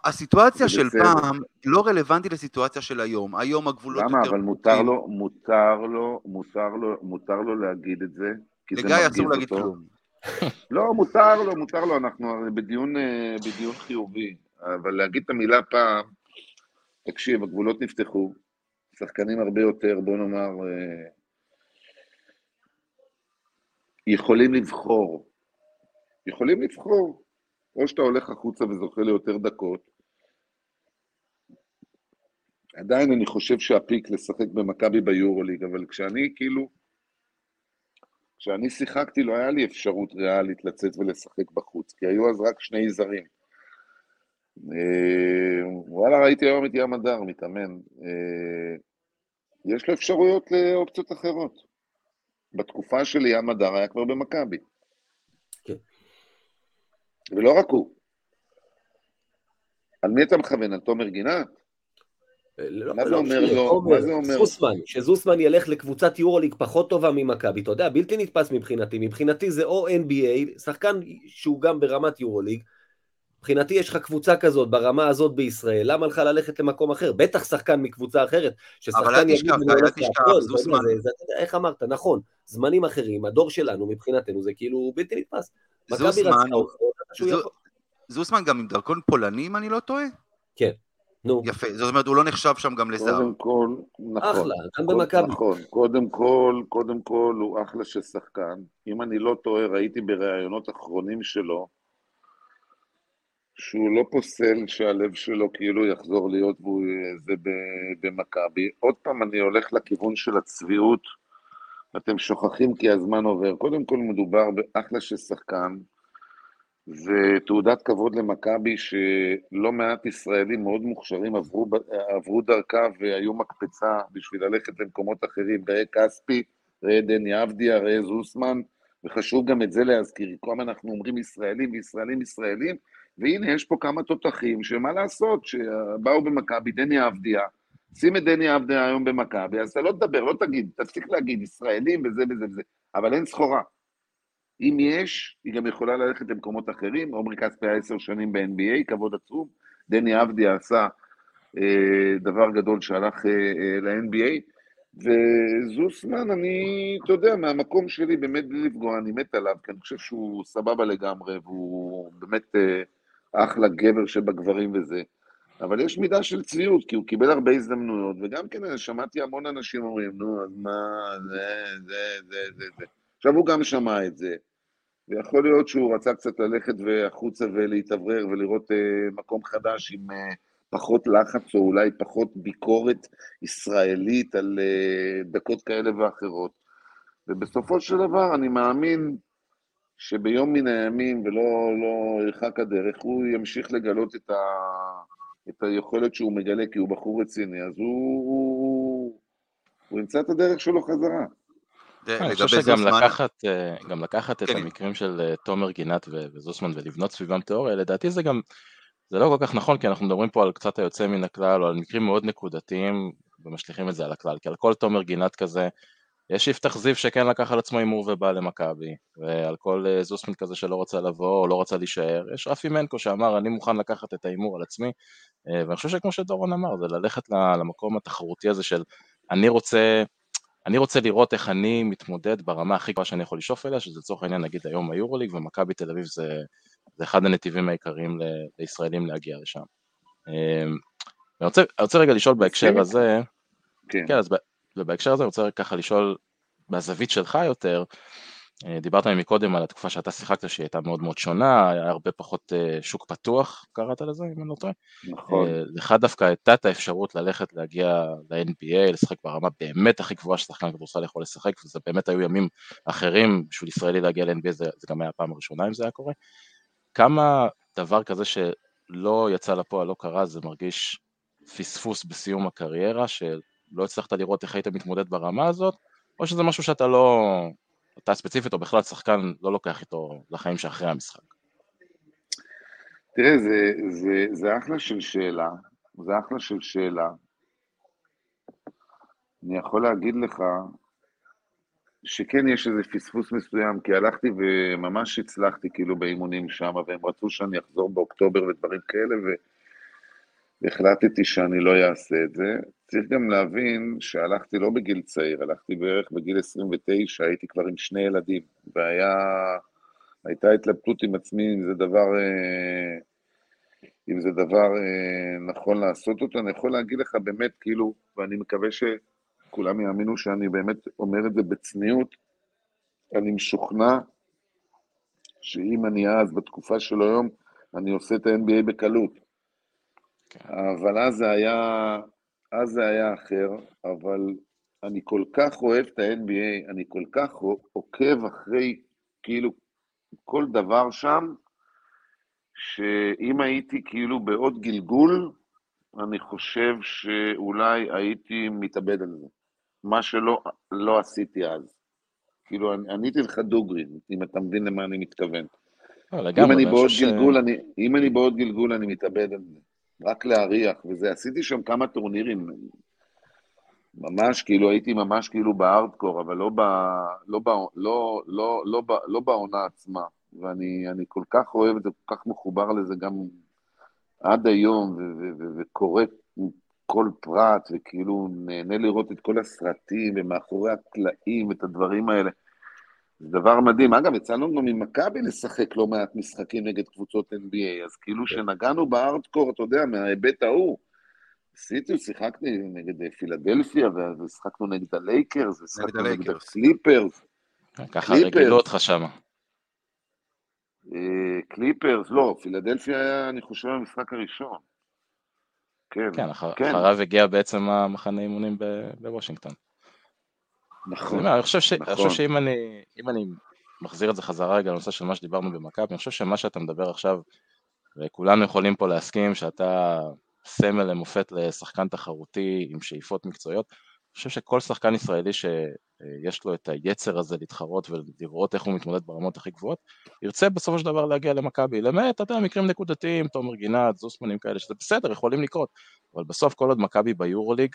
הסיטואציה של פעם לא רלוונטית לסיטואציה של היום. היום הגבולות יותר... למה? אבל מותר לו, מותר לו, מותר לו, מותר לו להגיד את זה, לגיא אסור להגיד כלום. לא, מותר לו, מותר לו, אנחנו בדיון, אה, בדיון חיובי. אבל להגיד את המילה פעם, תקשיב, הגבולות נפתחו, שחקנים הרבה יותר, בוא נאמר, אה, יכולים לבחור. יכולים לבחור. או שאתה הולך החוצה וזוכה ליותר דקות. עדיין אני חושב שהפיק לשחק במכבי ביורוליג, אבל כשאני כאילו, כשאני שיחקתי לא היה לי אפשרות ריאלית לצאת ולשחק בחוץ, כי היו אז רק שני זרים. אה, וואלה, ראיתי היום את ים הדר מתאמן. אה, יש לו אפשרויות לאופציות אחרות. בתקופה של ים הדר היה כבר במכבי. כן. ולא רק הוא. על מי אתה מכוון? על תומר גינת? לא, מה זה לא, אומר לו? מה זה אומר? זוסמן, שזוסמן ילך לקבוצת יורוליג פחות טובה ממכבי, אתה יודע, בלתי נתפס מבחינתי. מבחינתי זה או NBA, שחקן שהוא גם ברמת יורוליג, מבחינתי יש לך קבוצה כזאת ברמה הזאת בישראל, למה לך ללכת למקום אחר? בטח שחקן מקבוצה אחרת, ששחקן יגיד לי הולך להכל, זוסמן. איך אמרת, נכון, זמנים אחרים, הדור שלנו מבחינתנו זה כאילו בלתי נתפס. זוסמן, זוסמן גם עם דרכון פולני אם אני לא טועה? כן. נו. יפה, זאת אומרת, הוא לא נחשב שם גם לזר. קודם כל, נכון. אחלה, גם במכבי. נכון, קודם כל, קודם כל, הוא אחלה של שחקן. אם אני לא טועה, ראיתי בראיונות אחרונים שלו, שהוא לא פוסל שהלב שלו כאילו יחזור להיות והוא זה במכבי. עוד פעם אני הולך לכיוון של הצביעות, אתם שוכחים כי הזמן עובר. קודם כל מדובר באחלה של שחקן, ותעודת כבוד למכבי שלא מעט ישראלים מאוד מוכשרים עברו, עברו דרכה והיו מקפצה בשביל ללכת למקומות אחרים. ראה כספי, ראה דני אבדיה, ראה זוסמן, וחשוב גם את זה להזכיר. כל הזמן אנחנו אומרים ישראלים וישראלים ישראלים, והנה, יש פה כמה תותחים שמה לעשות, שבאו במכבי, דני אבדיה, שים את דני אבדיה היום במכבי, אז אתה לא תדבר, לא תגיד, תפסיק להגיד ישראלים וזה וזה וזה, אבל אין סחורה. אם יש, היא גם יכולה ללכת למקומות אחרים, עומרי כספי היה עשר שנים ב-NBA, כבוד עצום, דני אבדיה עשה אה, דבר גדול שהלך אה, אה, ל-NBA, וזוסמן, אני, אתה יודע, מהמקום שלי, באמת בלי לפגוע, אני מת עליו, כי אני חושב שהוא סבבה לגמרי, והוא באמת... אה, אחלה גבר שבגברים וזה. אבל יש מידה של צביעות, כי הוא קיבל הרבה הזדמנויות, וגם כן שמעתי המון אנשים אומרים, נו, אז מה, זה, זה, זה, זה, זה. עכשיו הוא גם שמע את זה, ויכול להיות שהוא רצה קצת ללכת החוצה ולהתאוורר ולראות אה, מקום חדש עם אה, פחות לחץ, או אולי פחות ביקורת ישראלית על אה, דקות כאלה ואחרות. ובסופו של דבר אני מאמין שביום מן הימים, ולא לא ירחק הדרך, הוא ימשיך לגלות את, ה, את היכולת שהוא מגלה, כי הוא בחור רציני, אז הוא, הוא, הוא ימצא את הדרך שלו חזרה. אני חושב שגם לקחת, אה, גם לקחת את כן. המקרים של אה, תומר גינת וזוסמן ולבנות סביבם תיאוריה, לדעתי זה גם זה לא כל כך נכון, כי אנחנו מדברים פה על קצת היוצא מן הכלל, או על מקרים מאוד נקודתיים, ומשליכים את זה על הכלל, כי על כל תומר גינת כזה, יש יפתח זיו שכן לקח על עצמו הימור ובא למכבי, ועל כל אה, זוסמן כזה שלא רצה לבוא או לא רצה להישאר, יש רפי מנקו שאמר אני מוכן לקחת את ההימור על עצמי, אה, ואני חושב שכמו שדורון אמר, זה ללכת למקום התחרותי הזה של אני רוצה, אני רוצה לראות איך אני מתמודד ברמה הכי גבוהה שאני יכול לשאוף אליה, שזה לצורך העניין נגיד היום היורוליג, ומכבי תל אביב זה, זה אחד הנתיבים העיקריים לישראלים להגיע לשם. אה, אני רוצה, אני רוצה רגע לשאול בהקשר הזה, כן, כן אז ובהקשר הזה אני רוצה ככה לשאול, מהזווית שלך יותר, אה, דיברת מקודם על התקופה שאתה שיחקת שהיא הייתה מאוד מאוד שונה, היה הרבה פחות אה, שוק פתוח, קראת לזה אם אני לא טועה? נכון. אה, לך דווקא הייתה את האפשרות ללכת להגיע ל-NBA, לשחק ברמה באמת הכי גבוהה ששחקן כדורסל יכול לשחק, וזה באמת היו ימים אחרים, בשביל ישראלי להגיע ל-NBA זה, זה גם היה הפעם הראשונה אם זה היה קורה. כמה דבר כזה שלא יצא לפועל, לא קרה, זה מרגיש פספוס בסיום הקריירה, של לא הצלחת לראות איך היית מתמודד ברמה הזאת, או שזה משהו שאתה לא, אתה ספציפית או בכלל שחקן לא לוקח איתו לחיים שאחרי המשחק? תראה, זה, זה, זה אחלה של שאלה, זה אחלה של שאלה. אני יכול להגיד לך שכן יש איזה פספוס מסוים, כי הלכתי וממש הצלחתי כאילו באימונים שם, והם רצו שאני אחזור באוקטובר ודברים כאלה, והחלטתי שאני לא אעשה את זה. צריך גם להבין שהלכתי לא בגיל צעיר, הלכתי בערך בגיל 29, הייתי כבר עם שני ילדים, והייתה התלבטות עם עצמי אם זה דבר, אה, אם זה דבר אה, נכון לעשות אותו. אני יכול להגיד לך באמת, כאילו, ואני מקווה שכולם יאמינו שאני באמת אומר את זה בצניעות, אני משוכנע שאם אני אז, בתקופה של היום, אני עושה את ה-NBA בקלות. אבל אז זה היה, אז זה היה אחר, אבל אני כל כך אוהב את ה-NBA, אני כל כך עוקב אחרי, כאילו, כל דבר שם, שאם הייתי כאילו בעוד גלגול, אני חושב שאולי הייתי מתאבד על זה. מה שלא לא עשיתי אז. כאילו, עניתי לך דוגרי, אם אתה מבין למה אני מתכוון. לא, לגמרי, אם אני בעוד ש... גלגול, אני, אם אני בעוד גלגול, אני מתאבד על זה. רק להריח וזה. עשיתי שם כמה טורנירים, ממש כאילו, הייתי ממש כאילו בארדקור, אבל לא, ב, לא, ב, לא, לא, לא, ב, לא בעונה עצמה. ואני כל כך אוהב את זה, כל כך מחובר לזה גם עד היום, וקורא כל פרט, וכאילו נהנה לראות את כל הסרטים, ומאחורי הקלעים, את הדברים האלה. זה דבר מדהים. אגב, יצא לנו גם ממכבי לשחק לא מעט משחקים נגד קבוצות NBA, אז כאילו כן. שנגענו בארדקור, אתה יודע, מההיבט ההוא. עשיתי, שיחקתי נגד פילדלפיה, ושיחקנו נגד הלייקרס, ושיחקנו נגד הקליפרס. כן, ככה רגלו אותך שם. אה, קליפרס, לא, פילדלפיה היה, אני חושב, המשחק הראשון. כן, כן, כן. אחריו הגיע בעצם המחנה אימונים בוושינגטון. נכון, אני חושב, ש... נכון. שאם אני, אני מחזיר את זה חזרה רגע לנושא של מה שדיברנו במכבי, אני חושב שמה שאתה מדבר עכשיו, וכולנו יכולים פה להסכים שאתה סמל למופת לשחקן תחרותי עם שאיפות מקצועיות, אני חושב שכל שחקן ישראלי שיש לו את היצר הזה להתחרות ולראות איך הוא מתמודד ברמות הכי גבוהות, ירצה בסופו של דבר להגיע למכבי, למעט, אתה יודע, מקרים נקודתיים, תומר גינת, זוסמנים כאלה, שזה בסדר, יכולים לקרות, אבל בסוף כל עוד מכבי ביורוליג,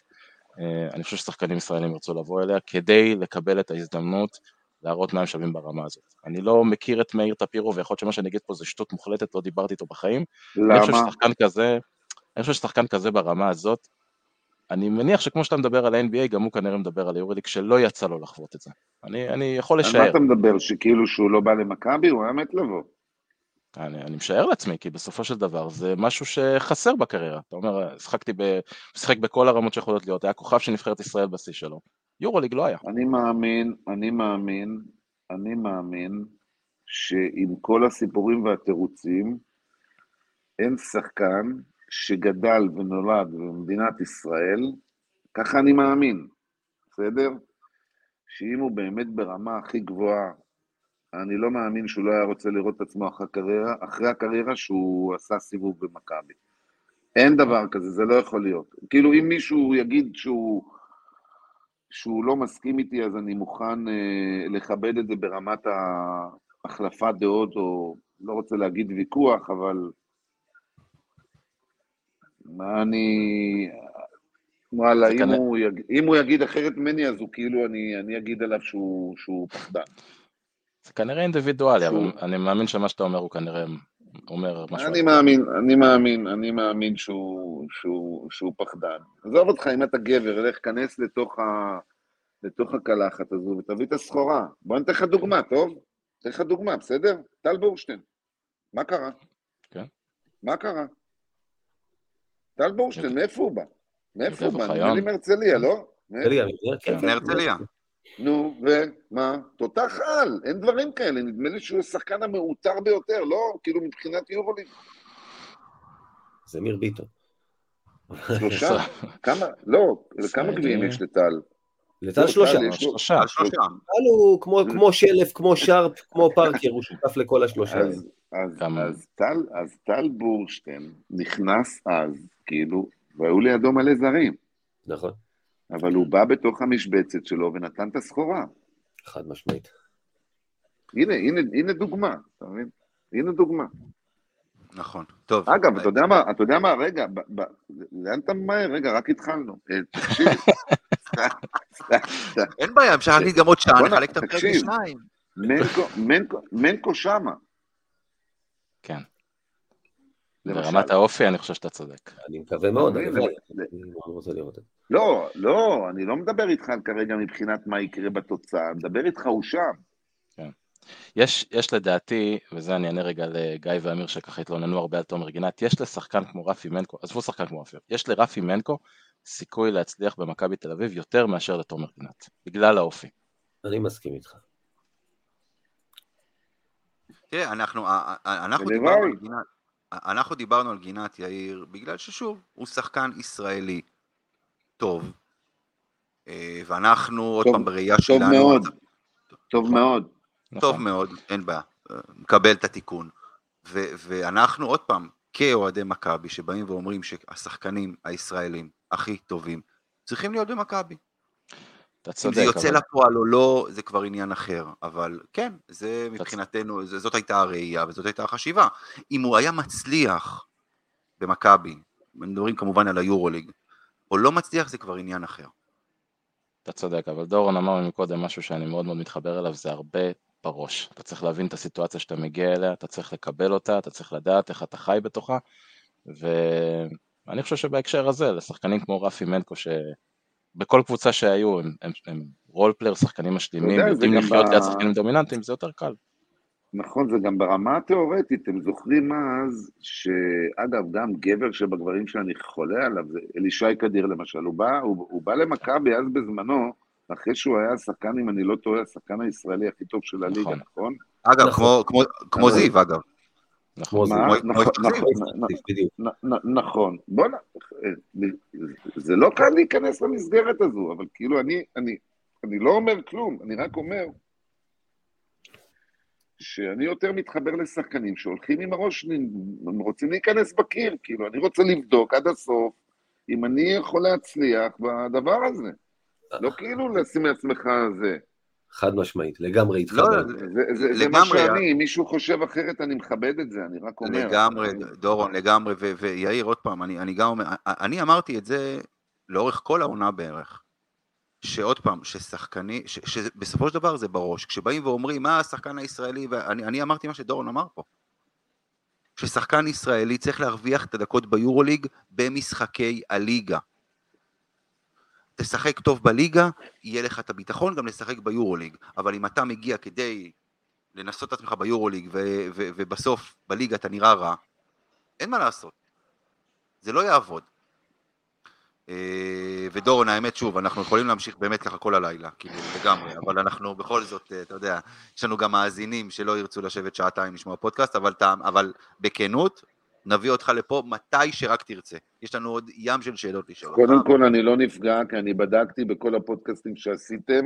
אני חושב ששחקנים ישראלים ירצו לבוא אליה כדי לקבל את ההזדמנות להראות מה הם שווים ברמה הזאת. אני לא מכיר את מאיר טפירו, ויכול להיות שמה שאני אגיד פה זה שטות מוחלטת, לא דיברתי איתו בחיים. למה? אני חושב ששחקן כזה, אני חושב ששחקן כזה ברמה הזאת, אני מניח שכמו שאתה מדבר על ה-NBA, גם הוא כנראה מדבר על יוריליק שלא יצא לו לחוות את זה. אני, אני יכול לשער. על מה אתה מדבר? שכאילו שהוא לא בא למכבי? הוא היה מת לבוא. אני, אני משער לעצמי, כי בסופו של דבר זה משהו שחסר בקריירה. אתה אומר, שחקתי, ב, משחק בכל הרמות שיכולות להיות, היה כוכב של נבחרת ישראל בשיא שלו. יורוליג לא היה. אני מאמין, אני מאמין, אני מאמין שעם כל הסיפורים והתירוצים, אין שחקן שגדל ונולד במדינת ישראל, ככה אני מאמין, בסדר? שאם הוא באמת ברמה הכי גבוהה אני לא מאמין שהוא לא היה רוצה לראות את עצמו אחרי הקריירה, אחרי הקריירה שהוא עשה סיבוב במכבי. אין דבר כזה, זה לא יכול להיות. כאילו, אם מישהו יגיד שהוא, שהוא לא מסכים איתי, אז אני מוכן אה, לכבד את זה ברמת החלפת דעות, או לא רוצה להגיד ויכוח, אבל מה אני... וואלה, אם כנראה- הוא, יג... אם הוא יגיד אחרת ממני, אז הוא כאילו, אני, אני אגיד עליו שהוא, שהוא פחדן. זה כנראה אינדיבידואלי, אבל שהוא- אני מאמין שמה שאתה אומר הוא כנראה אומר משהו. אני מאמין, אני מאמין, אני מאמין שהוא, שהוא, שהוא פחדן. עזוב אותך, אם אתה גבר, לך כנס לתוך, ה, לתוך הקלחת הזו ותביא את הסחורה. בוא אני אתן לך דוגמה, טוב? אתן לך דוגמה, בסדר? טל בורשטיין. מה קרה? כן. מה קרה? טל בורשטיין, מאיפה הוא בא? מאיפה הוא בא? נדמה לי מהרצליה, לא? הרצליה, כן, כן. מהרצליה. נו, ומה? תותח על, אין דברים כאלה, נדמה לי שהוא השחקן המעוטר ביותר, לא? כאילו מבחינת יורוליג. זה ניר ביטון. שלושה? כמה? לא, כמה. גביעים יש לטל? לטל שלושה. שלושה. שלושה. טל הוא כמו, כמו שלף, כמו שרפ, כמו פארקר, הוא שותף לכל השלושה. אז טל בורשטיין נכנס אז, כאילו, והיו לידו מלא זרים, נכון, אבל הוא בא בתוך המשבצת שלו ונתן את הסחורה. חד משמעית. הנה, הנה, הנה דוגמה, אתה מבין? הנה דוגמה. נכון. טוב. אגב, אתה יודע מה, אתה יודע מה, רגע, לאן אתה ממהר? רגע, רק התחלנו. אה, תקשיב. אין בעיה, אפשר להגיד גם עוד שעה, נחלק את הפרק. לשניים. מנקו שמה. כן. ברמת האופי אני חושב שאתה צודק. אני מקווה מאוד, אני רוצה לראות את זה. לא, לא, אני לא מדבר איתך כרגע מבחינת מה יקרה בתוצאה, אני מדבר איתך הוא שם. יש, יש לדעתי, וזה אני אענה רגע לגיא ואמיר שככה התלוננו הרבה על תומר גינת, יש לשחקן כמו רפי מנקו, עזבו שחקן כמו רפי, יש לרפי מנקו סיכוי להצליח במכבי תל אביב יותר מאשר לתומר גינת, בגלל האופי. אני מסכים איתך. תראה, אנחנו, אנחנו. דיברנו על גינת, אנחנו דיברנו על גינת יאיר, בגלל ששוב, הוא שחקן ישראלי טוב, אה, ואנחנו, עוד טוב- פעם, בראייה טוב שלנו, מאוד, טוב מאוד. טוב נכון. מאוד, אין בעיה, מקבל את התיקון. ו- ואנחנו, עוד פעם, כאוהדי מכבי, שבאים ואומרים שהשחקנים הישראלים הכי טובים, צריכים להיות במכבי. אתה אם צודק, זה יוצא אבל לפועל או לא, זה כבר עניין אחר. אבל כן, זה מבחינתנו, זה- זאת הייתה הראייה וזאת הייתה החשיבה. אם הוא היה מצליח במכבי, מדברים כמובן על היורוליג, או לא מצליח, זה כבר עניין אחר. אתה צודק, אבל דורון אמר מקודם משהו שאני מאוד מאוד מתחבר אליו, זה הרבה בראש. אתה צריך להבין את הסיטואציה שאתה מגיע אליה, אתה צריך לקבל אותה, אתה צריך לדעת איך אתה חי בתוכה, ואני חושב שבהקשר הזה, לשחקנים כמו רפי מנקו, שבכל קבוצה שהיו, הם, הם, הם role player, שחקנים משלימים, יודעים לחיות ב- ליד שחקנים דומיננטיים, זה יותר קל. נכון, זה גם ברמה התיאורטית, אתם זוכרים אז, שאגב, גם גבר שבגברים שאני חולה עליו, זה אלישי קדיר למשל, הוא בא, הוא, הוא בא למכבי אז בזמנו, אחרי שהוא היה השחקן, אם אני לא טועה, השחקן הישראלי הכי טוב של הליגה, נכון. נכון? אגב, נכון. כמו, כמו, כמו זיו, אגב. כמו זה. מה? כמו- נכון, נכון. נכון, נכון. בוא'נה, אה, זה לא קל להיכנס למסגרת הזו, אבל כאילו אני, אני, אני לא אומר כלום, אני רק אומר שאני יותר מתחבר לשחקנים שהולכים עם הראש, הם רוצים להיכנס בקיר, כאילו, אני רוצה לבדוק עד הסוף אם אני יכול להצליח בדבר הזה. לא כאילו לשים לעצמך זה. חד משמעית, לגמרי איתך. לא. זה, זה, זה מה שאני, אם מישהו חושב אחרת, אני מכבד את זה, אני רק אומר. לגמרי, דורון, לגמרי, ו- ויאיר, עוד פעם, אני, אני גם אומר, אני אמרתי את זה לאורך כל העונה בערך, שעוד פעם, ששחקני, ש- שבסופו של דבר זה בראש, כשבאים ואומרים, מה השחקן הישראלי, ואני אני אמרתי מה שדורון אמר פה, ששחקן ישראלי צריך להרוויח את הדקות ביורוליג במשחקי הליגה. תשחק טוב בליגה, יהיה לך את הביטחון גם לשחק ביורוליג, אבל אם אתה מגיע כדי לנסות את עצמך ביורוליג ו- ו- ובסוף בליגה אתה נראה רע, אין מה לעשות. זה לא יעבוד. אה, ודורון, האמת, שוב, אנחנו יכולים להמשיך באמת ככה כל הלילה, כאילו, לגמרי, אבל אנחנו בכל זאת, אה, אתה יודע, יש לנו גם מאזינים שלא ירצו לשבת שעתיים לשמוע פודקאסט, אבל, אבל בכנות, נביא אותך לפה מתי שרק תרצה. יש לנו עוד ים של שאלות לשאול. קודם כל, אני לא נפגע, כי אני בדקתי בכל הפודקאסטים שעשיתם.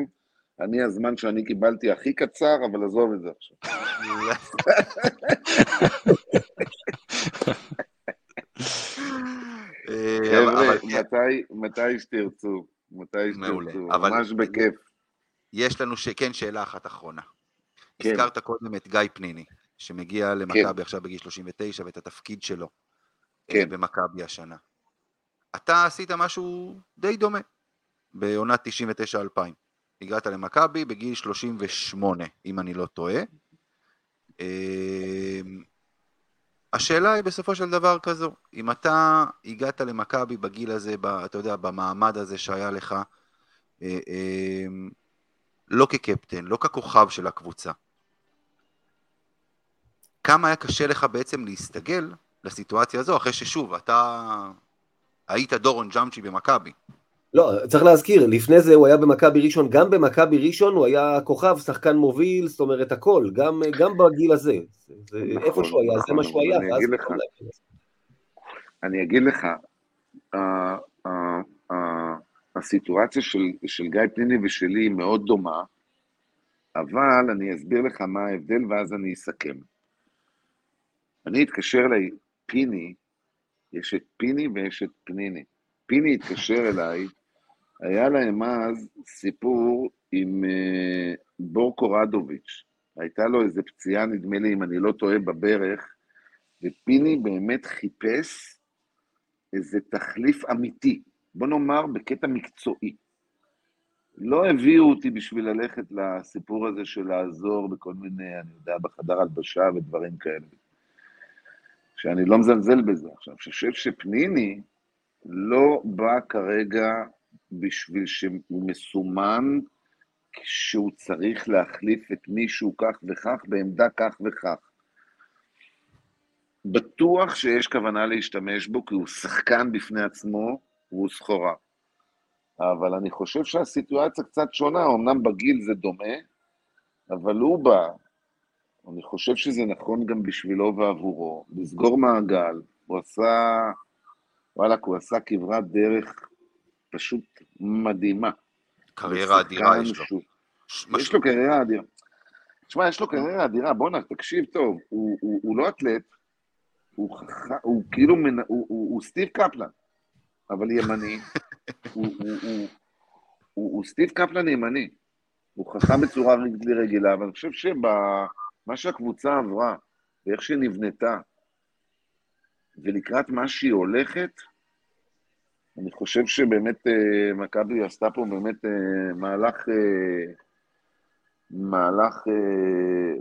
אני, הזמן שאני קיבלתי הכי קצר, אבל עזוב את זה עכשיו. אה, חבר'ה, מתי, שתרצו, מתי שתרצו, ממש בכיף. יש לנו. כן, שאלה אחת אחרונה. כן. הזכרת קודם את גיא פניני, שמגיע למכבי עכשיו בגיל 39 ואת התפקיד שלו אה, כן. במכבי השנה. אתה עשית משהו די דומה בעונת 99-2000. הגעת למכבי בגיל 38, אם אני לא טועה. אמ, השאלה היא בסופו של דבר כזו, אם אתה הגעת למכבי בגיל הזה, אתה יודע, במעמד הזה שהיה לך, אה, אמ, לא כקפטן, לא ככוכב של הקבוצה, כמה היה קשה לך בעצם להסתגל לסיטואציה הזו, אחרי ששוב, אתה היית דורון ג'אמצ'י במכבי. לא, צריך להזכיר, לפני זה הוא היה במכבי ראשון, גם במכבי ראשון הוא היה כוכב, שחקן מוביל, זאת אומרת הכל, גם, גם בגיל הזה. זה, נכון, איפה שהוא היה, נכון, זה מה שהוא היה. אני אגיד לך, אני אגיד לך, הסיטואציה של, של גיא פניני ושלי היא מאוד דומה, אבל אני אסביר לך מה ההבדל ואז אני אסכם. אני אתקשר לפיני, יש את פיני ויש את פניני. פיני התקשר אליי, היה להם אז סיפור עם uh, בורקו רדוביץ'. הייתה לו איזו פציעה, נדמה לי, אם אני לא טועה, בברך, ופיני באמת חיפש איזה תחליף אמיתי, בוא נאמר בקטע מקצועי. לא הביאו אותי בשביל ללכת לסיפור הזה של לעזור בכל מיני, אני יודע, בחדר הלבשה ודברים כאלה. שאני לא מזלזל בזה. עכשיו, אני חושב שפניני לא בא כרגע בשביל שהוא מסומן שהוא צריך להחליף את מישהו כך וכך בעמדה כך וכך. בטוח שיש כוונה להשתמש בו, כי הוא שחקן בפני עצמו, והוא סחורה. אבל אני חושב שהסיטואציה קצת שונה, אמנם בגיל זה דומה, אבל הוא בא, אני חושב שזה נכון גם בשבילו ועבורו, לסגור מעגל, הוא עשה, וואלכ, הוא עשה כברת דרך פשוט מדהימה. קריירה אדירה יש לו. יש לו קריירה אדירה. תשמע, יש לו קריירה אדירה, בואנה, תקשיב טוב, הוא, הוא, הוא לא אתלט, הוא, הוא כאילו, הוא, הוא, הוא סטיב קפלן, אבל ימני, הוא, הוא, הוא, הוא, הוא סטיב קפלן ימני, הוא חכם בצורה רגילה, אבל אני חושב שמה שהקבוצה עברה, ואיך שהיא נבנתה, ולקראת מה שהיא הולכת, אני חושב שבאמת אה, מכבי עשתה פה באמת אה, מהלך, אה, מהלך,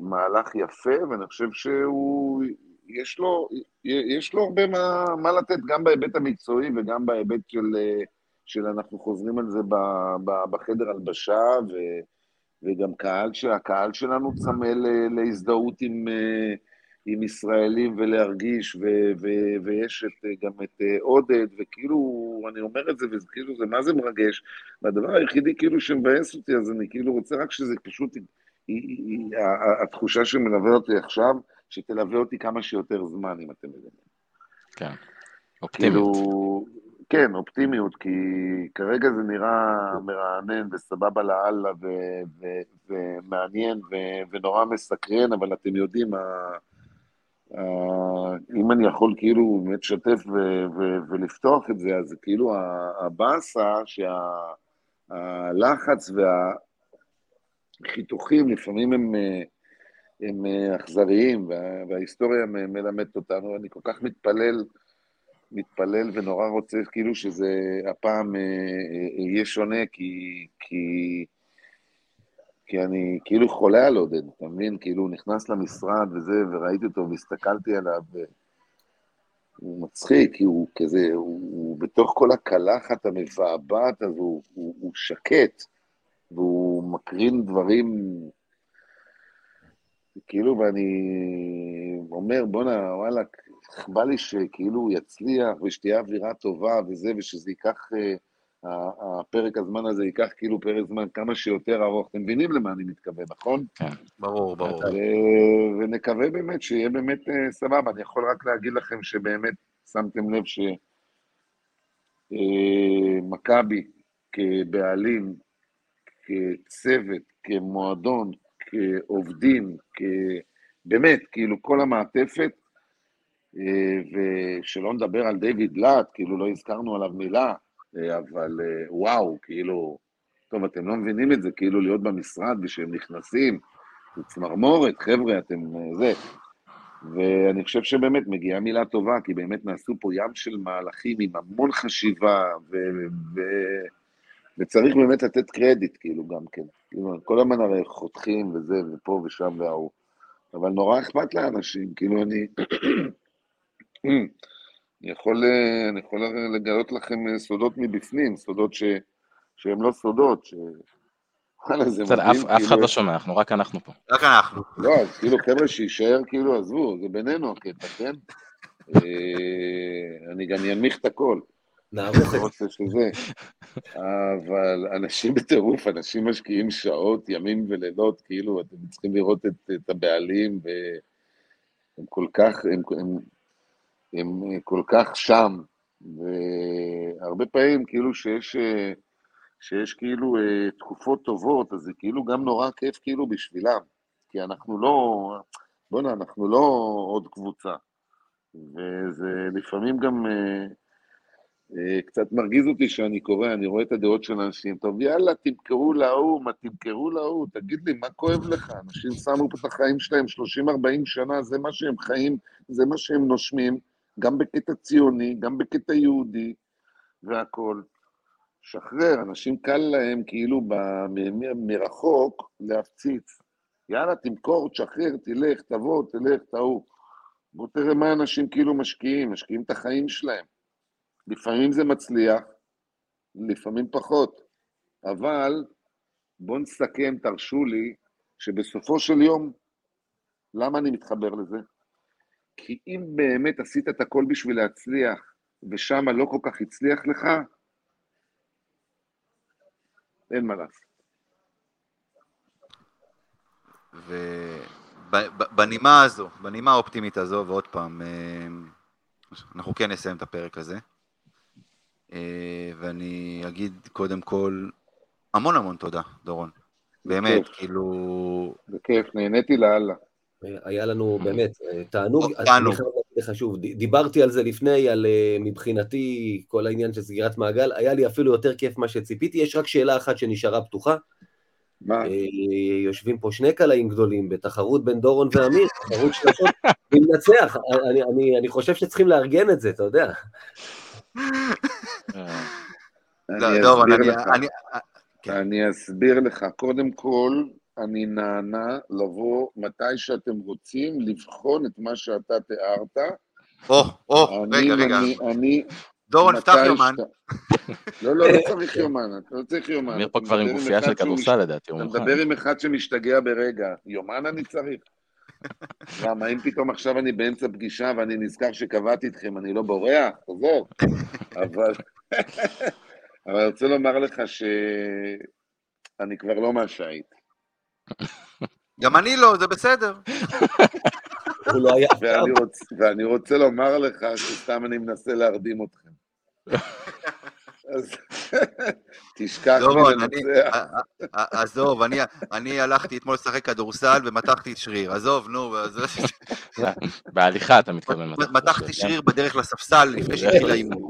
מהלך יפה, ואני חושב שהוא, יש לו, יש לו הרבה מה, מה לתת, גם בהיבט המקצועי וגם בהיבט של, של אנחנו חוזרים על זה בחדר הלבשה, ו, וגם קהל, שהקהל שלנו צמא להזדהות עם... עם ישראלים ולהרגיש, ו- ו- ויש את, גם את אה, עודד, וכאילו, אני אומר את זה, וכאילו זה מה זה מרגש, והדבר היחידי כאילו שמבאס אותי, אז אני כאילו רוצה רק שזה פשוט, היא, היא, היא, התחושה שמלווה אותי עכשיו, שתלווה אותי כמה שיותר זמן, אם אתם מבינים. כן, אופטימיות. כאילו, כן, אופטימיות, כי כרגע זה נראה מרענן וסבבה לאללה ומעניין ונורא מסקרן, אבל אתם יודעים, אה, אם אני יכול כאילו באמת לשתף ולפתוח את זה, אז כאילו הבאסה שהלחץ והחיתוכים לפעמים הם, הם אכזריים, וההיסטוריה מלמדת אותנו, אני כל כך מתפלל, מתפלל ונורא רוצה כאילו שזה הפעם אה, אה, יהיה שונה, כי, כי כי אני כאילו חולה על עודד, אתה מבין? כאילו הוא נכנס למשרד וזה, וראיתי אותו והסתכלתי עליו, הוא מצחיק, כי הוא כזה, הוא, הוא בתוך כל הקלחת המבעבעת הזו, הוא, הוא, הוא שקט, והוא מקרין דברים, כאילו, ואני אומר, בואנה, וואלה, בא לי שכאילו הוא יצליח ושתהיה אווירה טובה וזה, ושזה ייקח... הפרק הזמן הזה ייקח כאילו פרק זמן כמה שיותר ארוך. אתם מבינים למה אני מתכוון, נכון? כן, ברור, ברור. ונקווה באמת שיהיה באמת אה, סבבה. אני יכול רק להגיד לכם שבאמת שמתם לב שמכבי אה, כבעלים, כצוות, כמועדון, כעובדים, באמת, כאילו כל המעטפת, אה, ושלא נדבר על דיוויד לאט, כאילו לא הזכרנו עליו מילה, אה, אבל אה, וואו, כאילו, טוב, אתם לא מבינים את זה, כאילו להיות במשרד ושהם נכנסים, זה צמרמורת, חבר'ה, אתם אה, זה. ואני חושב שבאמת מגיעה מילה טובה, כי באמת נעשו פה ים של מהלכים עם המון חשיבה, ו... ו... וצריך באמת לתת קרדיט, כאילו, גם כן. כאילו, כל הזמן הרי חותכים וזה, ופה ושם וההוא. אבל נורא אכפת לאנשים, כאילו, אני... אני יכול, אה, אני יכול לגלות לכם אה, סודות מבפנים, סודות ש... שהם לא סודות, ש... וואלה, זה בסדר, מדהים, אף אף אחד כאילו- לא שומע, אנחנו רק אנחנו פה. רק אנחנו. לא, אז כאילו, חבר'ה, שיישאר, כאילו, עזבו, זה בינינו הקטע, כן? אה, אני גם ינמיך את הכל, נערוך את רוצה שזה. אבל אנשים בטירוף, אנשים משקיעים שעות, ימים ולילות, כאילו, אתם צריכים לראות את, את הבעלים, והם כל כך, הם, הם, הם כל כך שם, והרבה פעמים, כאילו, שיש... אה, שיש כאילו אה, תקופות טובות, אז זה כאילו גם נורא כיף כאילו בשבילם, כי אנחנו לא, בוא'נה, אנחנו לא עוד קבוצה, וזה לפעמים גם אה, אה, קצת מרגיז אותי שאני קורא, אני רואה את הדעות של אנשים, טוב יאללה, תמכרו להוא, מה תמכרו להוא, תגיד לי, מה כואב לך? אנשים שמו פה את החיים שלהם 30-40 שנה, זה מה שהם חיים, זה מה שהם נושמים, גם בקטע ציוני, גם בקטע יהודי, והכול. שחרר, אנשים קל להם כאילו ב- מ- מ- מרחוק להפציץ. יאללה, תמכור, תשחרר, תלך, תבוא, תלך, תהוא. בוא תראה מה אנשים כאילו משקיעים, משקיעים את החיים שלהם. לפעמים זה מצליח, לפעמים פחות. אבל בואו נסכם, תרשו לי, שבסופו של יום, למה אני מתחבר לזה? כי אם באמת עשית את הכל בשביל להצליח, ושמה לא כל כך הצליח לך, אין מה לעשות. ובנימה הזו, בנימה האופטימית הזו, ועוד פעם, אה, אנחנו כן נסיים את הפרק הזה. אה, ואני אגיד קודם כל, המון המון תודה, דורון. באמת, בכיף. כאילו, בכיף, נהניתי לאללה. היה לנו באמת אה, תענוג. אז תענוג. אני חייב להגיד לך שוב, ד- דיברתי על זה לפני, על אה, מבחינתי כל העניין של סגירת מעגל, היה לי אפילו יותר כיף מה שציפיתי, יש רק שאלה אחת שנשארה פתוחה. מה? אה, יושבים פה שני קלעים גדולים בתחרות בין דורון ואמיר, תחרות שלשות, מי מנצח? אני- אני- אני חושב שצריכים לארגן את זה, אתה יודע. לא, כן. אני אסביר לך. קודם כל, אני נענה לבוא מתי שאתם רוצים לבחון את מה שאתה תיארת. או, או, אני- רגע, רגע, אני, אני, דורון, פתח יומן. לא, לא, לא צריך יומן, אתה לא צריך יומן. אמיר אתה פה כבר עם גופייה של כדורסל לדעתי, הוא אתה מוכן. מדבר עם אחד שמשתגע ברגע, יומן אני צריך? למה, אם פתאום עכשיו אני באמצע פגישה ואני נזכר שקבעתי איתכם, אני לא בורח? עזוב. אבל... אבל אני רוצה לומר לך שאני כבר לא מהשיט. גם אני לא, זה בסדר. הוא לא היה. ואני, רוצ... ואני רוצה לומר לך שסתם אני מנסה להרדים אתכם. אז תשכח מלנצח. עזוב, אני- אני הלכתי אתמול לשחק כדורסל ומתחתי את שריר, עזוב, נו, אז- בהליכה אתה מתכוון. מתחת מתחתי שריר בדרך לספסל לפני שהתחיל האימון.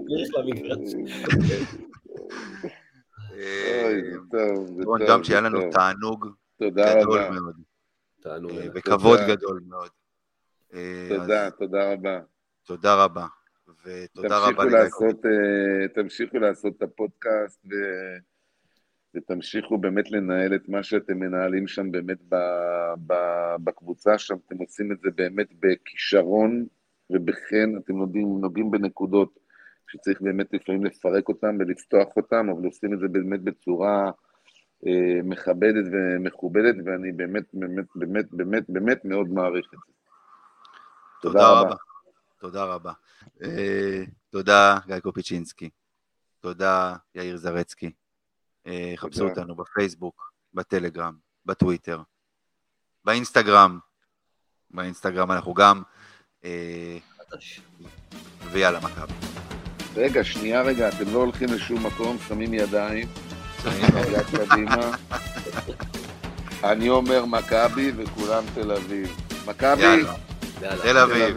טוב, זה דורון טוב, גם זה שיהיה לנו. תענוג תודה גדול רבה. מאוד. אה, ענק. וכבוד תודה. גדול מאוד. אה, תודה, אז תודה רבה. תודה רבה. ותודה רבה לעשות, אה, תמשיכו לעשות את הפודקאסט ו... ותמשיכו באמת לנהל את מה שאתם מנהלים שם באמת ב... ב... בקבוצה שם, אתם עושים את זה באמת בכישרון ובחן, אתם נוגעים, נוגעים בנקודות שצריך באמת לפעמים לפרק אותם ולפתוח אותם, אבל עושים את זה באמת בצורה אה, מכבדת ומכובדת, ואני באמת, באמת, באמת, באמת, באמת מאוד מעריך את זה. תודה רבה. תודה רבה. אה, תודה, גיא קופיצ'ינסקי. תודה, יאיר זרצקי. אה, חפשו. אותנו בפייסבוק, בטלגרם, בטוויטר, באינסטגרם. באינסטגרם אנחנו גם. אה, ויאללה, מכבי. רגע, שנייה רגע, אתם לא הולכים לשום מקום, שמים ידיים, קדימה. אני אומר מכבי וכולם תל אביב. מכבי. תל אביב.